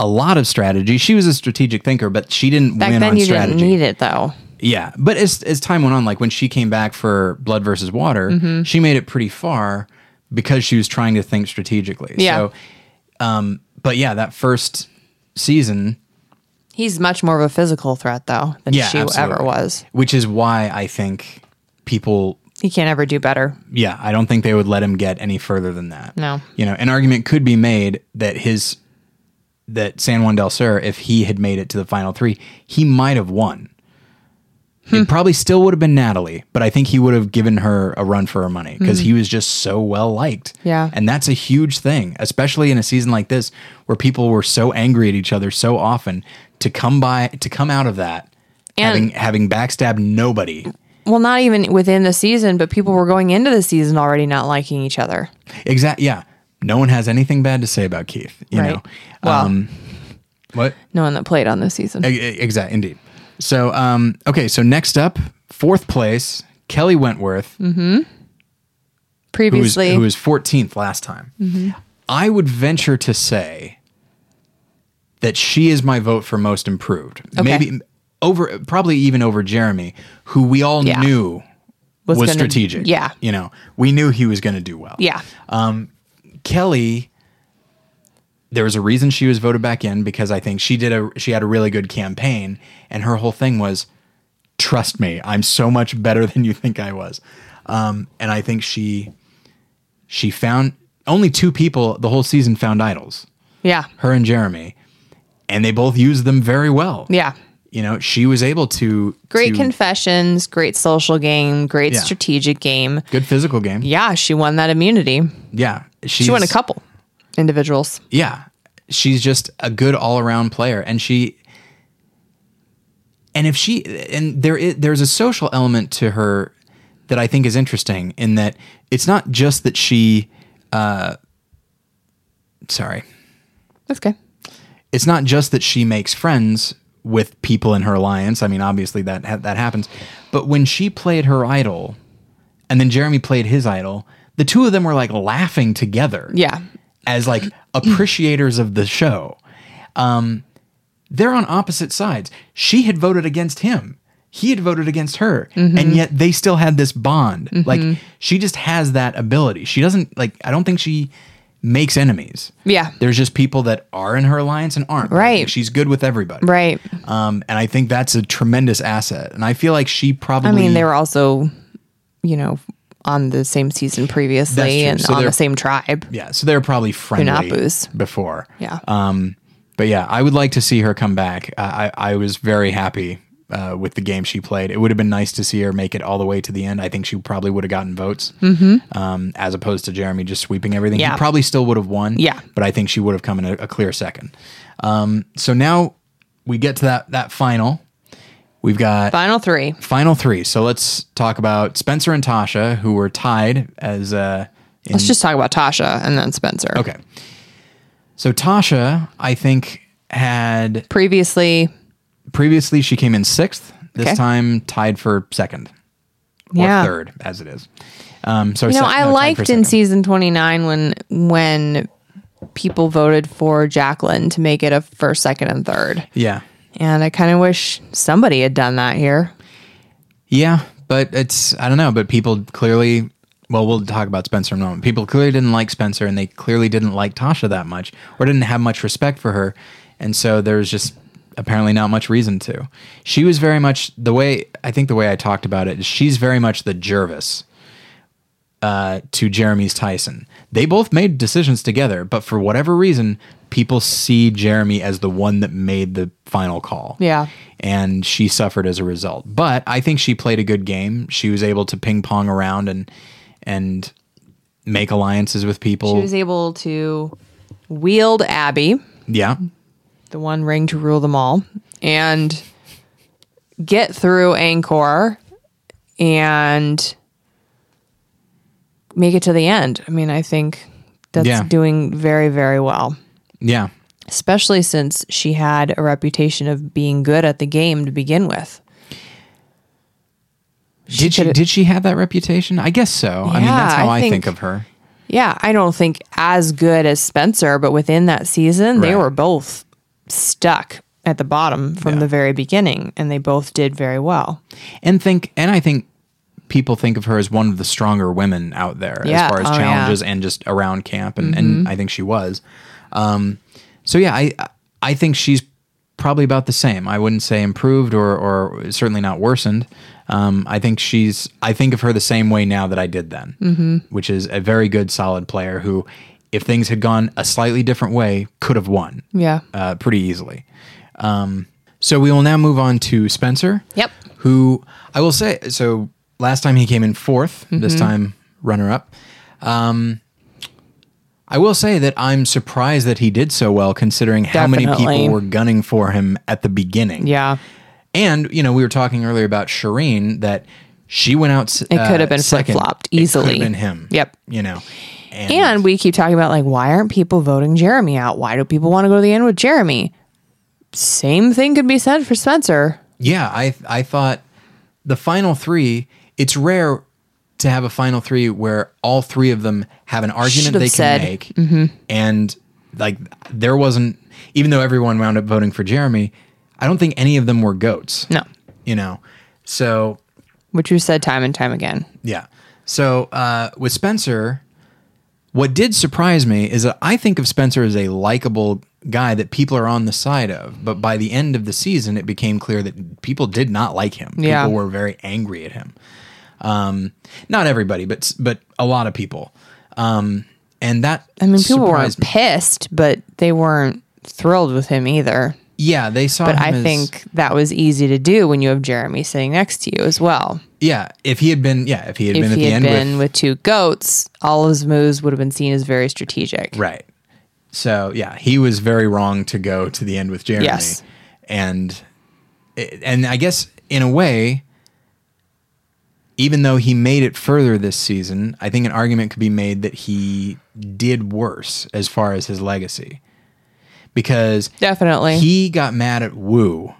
a lot of strategy. She was a strategic thinker, but she didn't Back win then on you strategy. didn't need it though. Yeah, but as as time went on, like when she came back for Blood versus Water, Mm-hmm. she made it pretty far because she was trying to think strategically. Yeah. So, um, but yeah, that first season, He's much more of a physical threat though than yeah, she absolutely. ever was. which is why I think people, He can't ever do better. yeah, I don't think they would let him get any further than that. No. you know, an argument could be made that his that San Juan del Sur, if he had made it to the final three, he might have won. Hmm. It probably still would have been Natalie, but I think he would have given her a run for her money because he was just so well liked. Hmm. Yeah. And that's a huge thing, especially in a season like this where people were so angry at each other so often to come by to come out of that And- having having backstabbed nobody. Well, not even within the season, but people were going into the season already not liking each other. Exactly. yeah. No one has anything bad to say about Keith, you Right. know. Well- um what? No one that played on this season. Exactly, indeed. So, um, okay, so next up, fourth place, Kelley Wentworth, who was Previously, who was 14th last time. I would venture to say that she is my vote for most improved. Okay. Maybe over, probably even over Jeremy, who we all Yeah. knew was, Was gonna- strategic. yeah. you know, we knew he was going to do well. yeah, Kelley, there was a reason she was voted back in because I think she did a she had a really good campaign, and her whole thing was, "Trust me, I'm so much better than you think I was," um, and I think she she found only two people the whole season found idols, yeah, her and Jeremy, and they both used them very well. yeah. You know, she was able to Great to- confessions, great social game, great Yeah. strategic game. good physical game. Yeah, she won that immunity. Yeah, She won a couple individuals. yeah she's just a good all-around player and she and if she and there is there's a social element to her that I think is interesting in that it's not just that she uh sorry That's okay. It's not just that she makes friends with people in her alliance. I mean, obviously that ha- that happens, but when she played her idol, and then Jeremy played his idol, the two of them were like laughing together Yeah, as like appreciators of the show. Um, they're on opposite sides. She had voted against him. He had voted against her, and yet they still had this bond. Like she just has that ability. She doesn't like. I don't think she makes enemies. Yeah. There's just people that are in her alliance and aren't. Right. she's good with everybody. Right. Um, and I think that's a tremendous asset. And I feel like she probably. I mean, they were also, you know, on the same season previously and So on the same tribe. Yeah, so they're probably friendly Hunahpus. before. Yeah. Um, but yeah, I would like to see her come back. I I was very happy uh, with the game she played. It would have been nice to see her make it all the way to the end. I think she probably would have gotten votes, um, as opposed to Jeremy just sweeping everything. Mm-hmm. Yeah. He probably still would have won. Yeah. but I think she would have come in a, a clear second. Um, so now we get to that that final. We've got Final three. final three. So let's talk about Spencer and Tasha, who were tied as. Uh, in, Let's just talk about Tasha and then Spencer. Okay. So Tasha, I think, had Previously, previously she came in sixth. This Okay. time tied for second or Yeah. third, as it is. Um, so you know, se- I no, liked in season 29 when when people voted for Jaclyn to make it a first, second, and third. Yeah, And I kind of wish somebody had done that here. yeah, but it's I don't know, but people clearly. Well, we'll talk about Spencer in a moment. People clearly didn't like Spencer, and they clearly didn't like Tasha that much, or didn't have much respect for her, and so there's just apparently not much reason to. She was very much the way I think the way I talked about it is she's very much the Jervis uh, to Jeremy's Tyson. They both made decisions together, but for whatever reason, people see Jeremy as the one that made the final call. Yeah. And she suffered as a result. But I think she played a good game. She was able to ping pong around and and make alliances with people. She was able to wield Abi, yeah. The one ring to rule them all, and get through Angkor and make it to the end. I mean, I think that's Yeah. doing very, very well. Yeah. especially since she had a reputation of being good at the game to begin with. did she did she have that reputation? I guess so. I mean, Yeah, that's how I I think, think- of her. Yeah, I don't think as good as Spencer, but within that season, they were both stuck at the bottom from Yeah. the very beginning, and they both did very well. and think and I think people think of her as one of the stronger women out there Yeah. as far as Oh, yeah. challenges and just around camp and, and I think she was. Um, so yeah, I I think she's probably about the same. I wouldn't say improved or or certainly not worsened. Um, I think she's I think of her the same way now that I did then, mm-hmm. which is a very good solid player who, if things had gone a slightly different way, could have won Yeah. uh, pretty easily. Um, so we will now move on to Spencer. Yep. Who I will say, so last time he came in 4th Mm-hmm. this time runner up. Um, I will say that I'm surprised that he did so well considering how many people were gunning for him at the beginning. Yeah. And, you know, we were talking earlier about Shirin that she went out. It could have been flip-flopped It could easily. have been him. Yep. You know, and, And we keep talking about like why aren't people voting Jeremy out? Why do people want to go to the end with Jeremy? Same thing could be said for Spencer. Yeah, I I thought the final three. It's rare to have a final three where all three of them have an argument Should've they said. can make, and like there wasn't. Even though everyone wound up voting for Jeremy, I don't think any of them were goats. No. You know, so Which you said time and time again. yeah. So uh, with Spencer, what did surprise me is that I think of Spencer as a likable guy that people are on the side of. But by the end of the season, it became clear that people did not like him. Yeah. People were very angry at him. Um, not everybody, but but a lot of people. Um, and that I mean, people weren't pissed, but they weren't thrilled with him either. Yeah, they saw. But I as- think that was easy to do when you have Jeremy sitting next to you as well. yeah, if he had been, yeah, if he had If been at he the had end been with with, two goats, all of his moves would have been seen as very strategic. Right. So yeah, he was very wrong to go to the end with Jeremy. Yes. And eh, and I guess in a way, even though he made it further this season, I think an argument could be made that he did worse as far as his legacy. Because Definitely. he got mad at Woo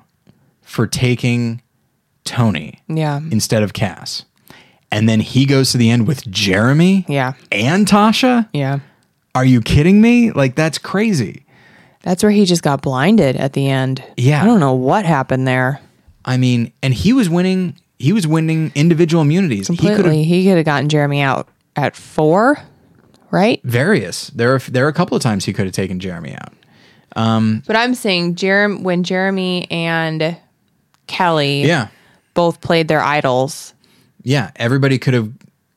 for taking Tony yeah. instead of Kass. And then he goes to the end with Jeremy Yeah. and Tasha? Yeah. Are you kidding me? Like that's crazy. That's where he just got blinded at the end. Yeah. I don't know what happened there. I mean, and he was winning. He was winning individual immunities. He could have. Completely. He could have gotten Jeremy out at four right? Various. There are there are a couple of times he could have taken Jeremy out. Um, but I'm saying Jerem when Jeremy and Kelley Yeah. both played their idols. Yeah. Everybody could have.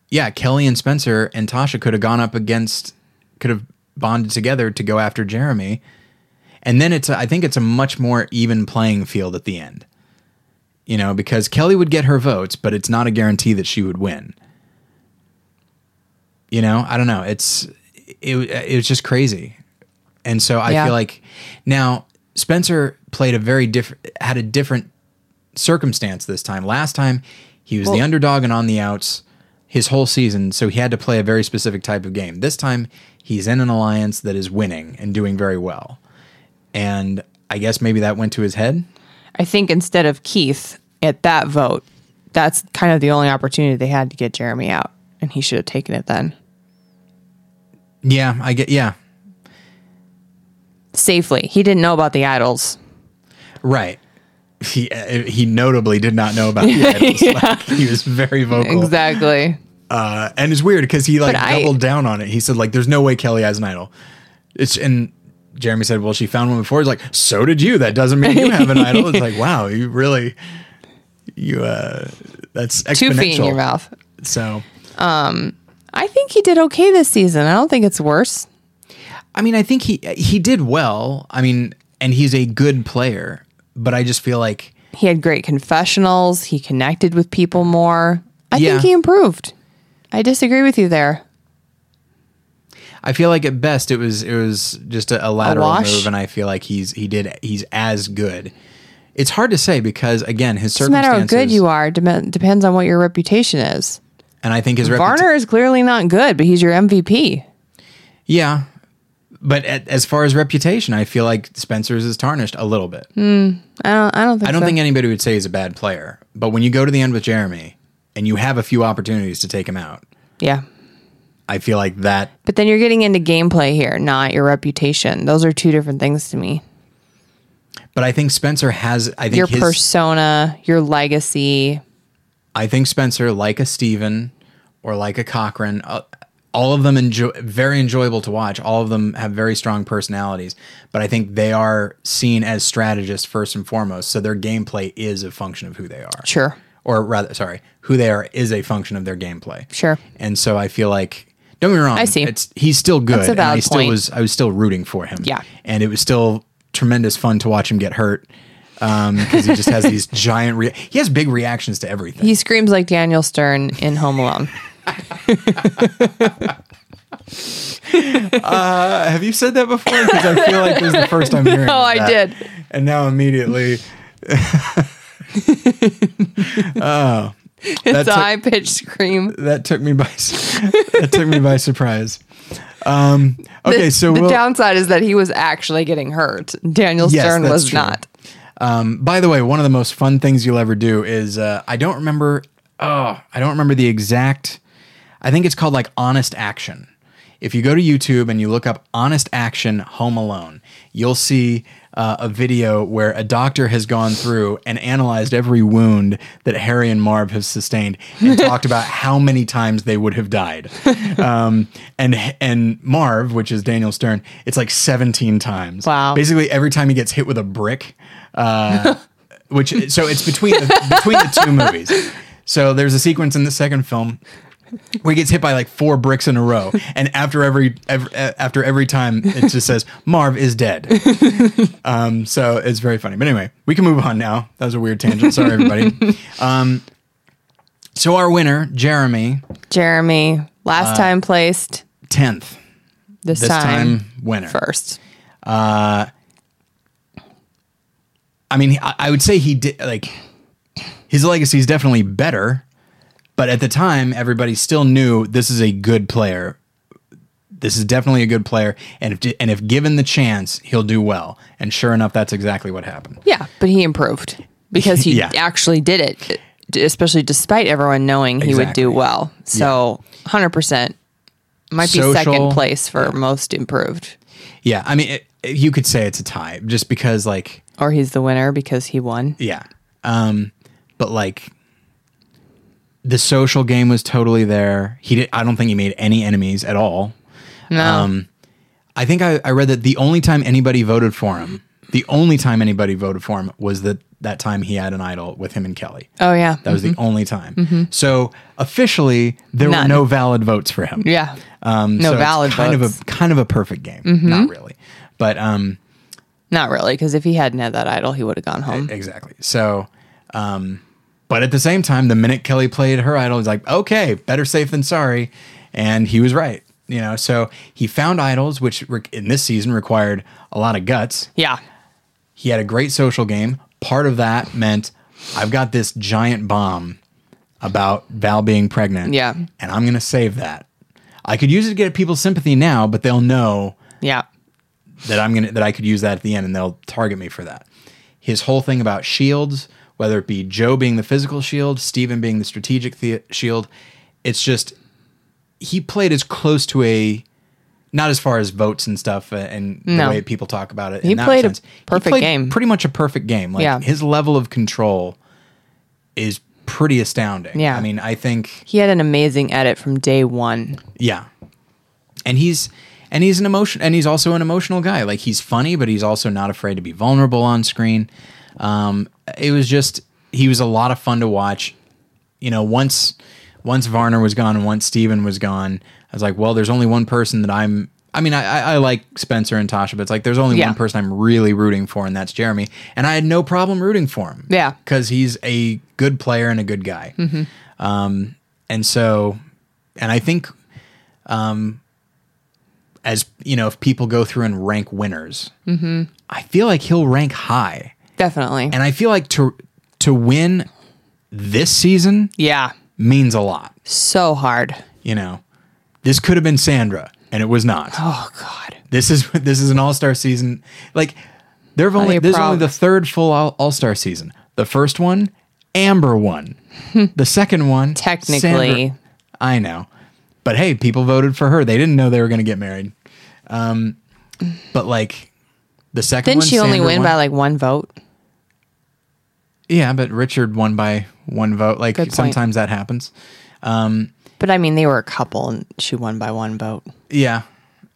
Yeah. Kelley and Spencer and Tasha could have gone up against. Could have bonded together to go after Jeremy, and then it's. A, I think it's a much more even playing field at the end. You know, because Kelley would get her votes, but it's not a guarantee that she would win. You know, I don't know. It's it. It was just crazy, and so I Yeah. feel like now Spencer played a very different, had a different circumstance this time. Last time he was the underdog and on the outs his whole season, so he had to play a very specific type of game. This time he's in an alliance that is winning and doing very well, and I guess maybe that went to his head. I think instead of Keith at that vote, that's kind of the only opportunity they had to get Jeremy out, and he should have taken it then Yeah, I get. Yeah, safely. He didn't know about the idols. right. He uh, he notably did not know about the idols. Like, he was very vocal. Exactly. Uh, and it's weird because he like But I- doubled down on it. He said like, "There's no way Kelley has an idol." It's and Jeremy said, "Well, she found one before." He's like, "So did you. That doesn't mean you have an idol." It's like, wow, you really, you uh, that's Two feet in your mouth. So, um, I think he did okay this season. I don't think it's worse. I mean, I think he he did well. I mean, and he's a good player, but I just feel like He had great confessionals. He connected with people more. I Yeah. think he improved. I disagree with you there. I feel like at best it was it was just a, a lateral wash? move, and I feel like he's he did he's as good. It's hard to say because again, his Doesn't matter how good you are. Dem- depends on what your reputation is. and I think his reputa- Varner is clearly not good, but he's your MVP. Yeah. But at, as far as reputation, I feel like Spencer's is tarnished a little bit. I don't. I don't think. I don't so. think anybody would say he's a bad player. But when you go to the end with Jeremy and you have a few opportunities to take him out, Yeah, I feel like that. but then you're getting into gameplay here, not your reputation. Those are two different things to me. But I think Spencer has. I think Your his. persona, your legacy. I think Spencer, like a Stephen or like a Cochran, uh, all of them enjoy very enjoyable to watch. All of them have very strong personalities, but I think they are seen as strategists first and foremost. So their gameplay is a function of who they are. Sure. or rather, sorry, who they are is a function of their gameplay. Sure. And so I feel like, don't get me wrong, I see. It's he's still good. That's a and I still point. was I was still rooting for him. Yeah. and it was still tremendous fun to watch him get hurt um, because he just has these giant. Rea- he has big reactions to everything. He screams like Daniel Stern in Home Alone. Uh, have you said that before? Because I feel like this is the first I'm hearing. Oh, of I that. did. and now immediately. oh, It's That a took- high pitched scream. that took me by that took me by surprise. Um, okay, the, so the we'll, downside is that he was actually getting hurt. Daniel Yes, Stern was true. not. Um, by the way, one of the most fun things you'll ever do is uh, I don't remember. Oh, I don't remember the exact. I think it's called like Honest Action. If you go to YouTube and you look up Honest Action Home Alone, you'll see uh, a video where a doctor has gone through and analyzed every wound that Harry and Marv have sustained and talked about how many times they would have died. Um, and and Marv, which is Daniel Stern, it's like 17 times. Wow. Basically, every time he gets hit with a brick, uh, which so it's between the, between the two movies. So there's a sequence in the second film where he gets hit by like four bricks in a row, and after every, every after every time, it just says Marv is dead. um, so it's very funny. But anyway, we can move on now. That was a weird tangent. Sorry, everybody. Um, so our winner, Jeremy, Jeremy, last Uh, time placed, tenth. this, This time, time, winner. first. I mean, I, I would say he did like his legacy is definitely better, but at the time, everybody still knew this is a good player. This is definitely a good player, and if and if given the chance, he'll do well. And sure enough, that's exactly what happened. Yeah, but he improved because he Yeah. actually did it, especially despite everyone knowing he would do well. So, 100% might be Social- second place for most improved. Yeah, I mean, it, you could say it's a tie, just because like Or he's the winner because he won. Yeah. Um, but like the social game was totally there. He did I don't think he made any enemies at all. No. Um, I think I, I read that the only time anybody voted for him, the only time anybody voted for him was that that time he had an idol with him and Kelley. oh yeah. That was the only time. So officially, there None. were no valid votes for him. yeah. Um, No so valid kind votes. of a kind of a perfect game. Not really, but um, Not really, because if he hadn't had that idol, he would have gone home. exactly. So, um, but at the same time, the minute Kelley played her idol, he's like, okay, better safe than sorry, and he was right. You know, so he found idols, which re- in this season required a lot of guts. Yeah. He had a great social game. Part of that meant I've got this giant bomb about Val being pregnant. Yeah. And I'm going to save that. I could use it to get people's sympathy now, but they'll know Yeah. that I'm going to that I could use that at the end and they'll target me for that. His whole thing about shields, whether it be Joe being the physical shield, Stephen being the strategic the- shield, it's just he played as close to a not as far as votes and stuff and No. the way people talk about it. He in that played a sense. He perfect played game. pretty much a perfect game. Like Yeah. his level of control is pretty astounding. Yeah. I mean, I think He had an amazing edit from day one. yeah. And he's and he's an emotion and he's also an emotional guy. Like he's funny, but he's also not afraid to be vulnerable on screen. Um, it was just he was a lot of fun to watch. You know, once once Varner was gone and once Stephen was gone, I was like, well, there's only one person that I'm I mean, I, I like Spencer and Tasha, but it's like there's only Yeah. one person I'm really rooting for, and that's Jeremy. And I had no problem rooting for him. Yeah. Because he's a good player and a good guy. Um, and so, and I think, um, as you know, if people go through and rank winners, I feel like he'll rank high, Definitely. and I feel like to to win this season yeah. means a lot. So hard. You know, this could have been Sandra, and it was not. Oh God. This is this is an all star season. Like there have only you this is only the third full all star season. The first one, Amber won. the second one, Technically. Sandra- I know, but hey, people voted for her. They didn't know they were going to get married. Um, but like the 2nd Didn't one, she only Sandra win won. by like one vote? Yeah, but Richard won by one vote. Like Good point. sometimes that happens. But I mean, they were a couple, and she won by one vote. Yeah,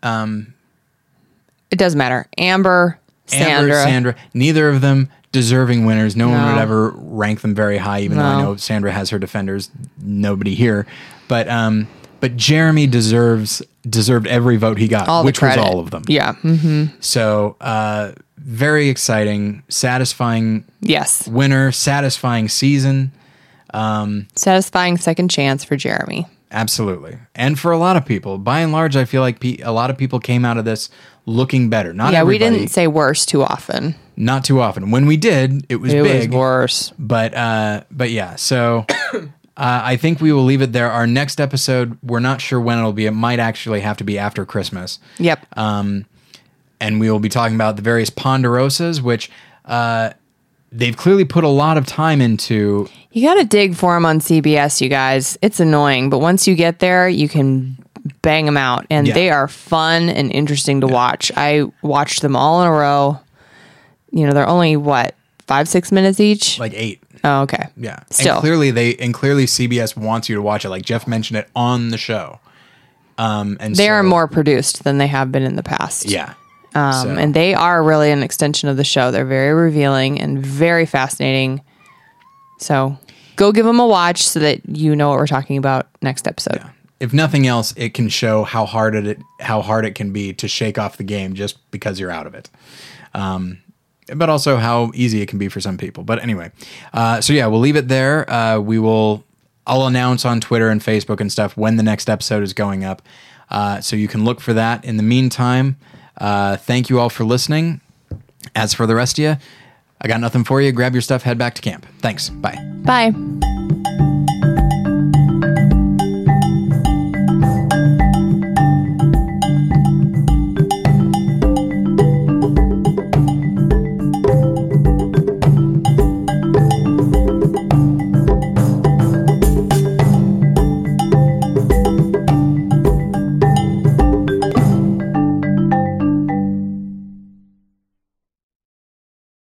It doesn't matter. Amber, Sandra. Amber, Sandra, neither of them deserving winners. No, one No. would ever rank them very high, even though I No. know Sandra has her defenders. Nobody here, but um, but Jeremy deserves deserved every vote he got, all which was all of them. Yeah. hmm So uh, very exciting, satisfying Yes. winner, satisfying season. Satisfying second chance for Jeremy. Absolutely, and for a lot of people, by and large, I feel like pe- a lot of people came out of this looking better. Not yeah, we didn't say worse too often. not too often. When we did, it was It big. was worse. but uh but yeah so uh, i think we will leave it there our next episode we're not sure when it'll be it might actually have to be after christmas Yep. and we will be talking about the various ponderosas which uh they've clearly put a lot of time into You got to dig for them on CBS, you guys. It's annoying, but once you get there, you can bang them out, and Yeah. they are fun and interesting to watch. I watched them all in a row. You know, they're only what five, six minutes each. like eight oh, okay. yeah Still. and clearly they and clearly cbs wants you to watch it like jeff mentioned it on the show um and They so, are more produced than they have been in the past. yeah Um, So- And they are really an extension of the show. They're very revealing and very fascinating. So go give them a watch so that you know what we're talking about next episode. if nothing else, it can show how hard it how hard it can be to shake off the game just because you're out of it. Um, but also how easy it can be for some people. But anyway, uh, so yeah, we'll leave it there. Uh, we will. I'll announce on Twitter and Facebook and stuff when the next episode is going up, uh, so you can look for that. In the meantime, uh, thank you all for listening. As for the rest of you, I got nothing for you. Grab your stuff, head back to camp. Thanks. Bye. Bye.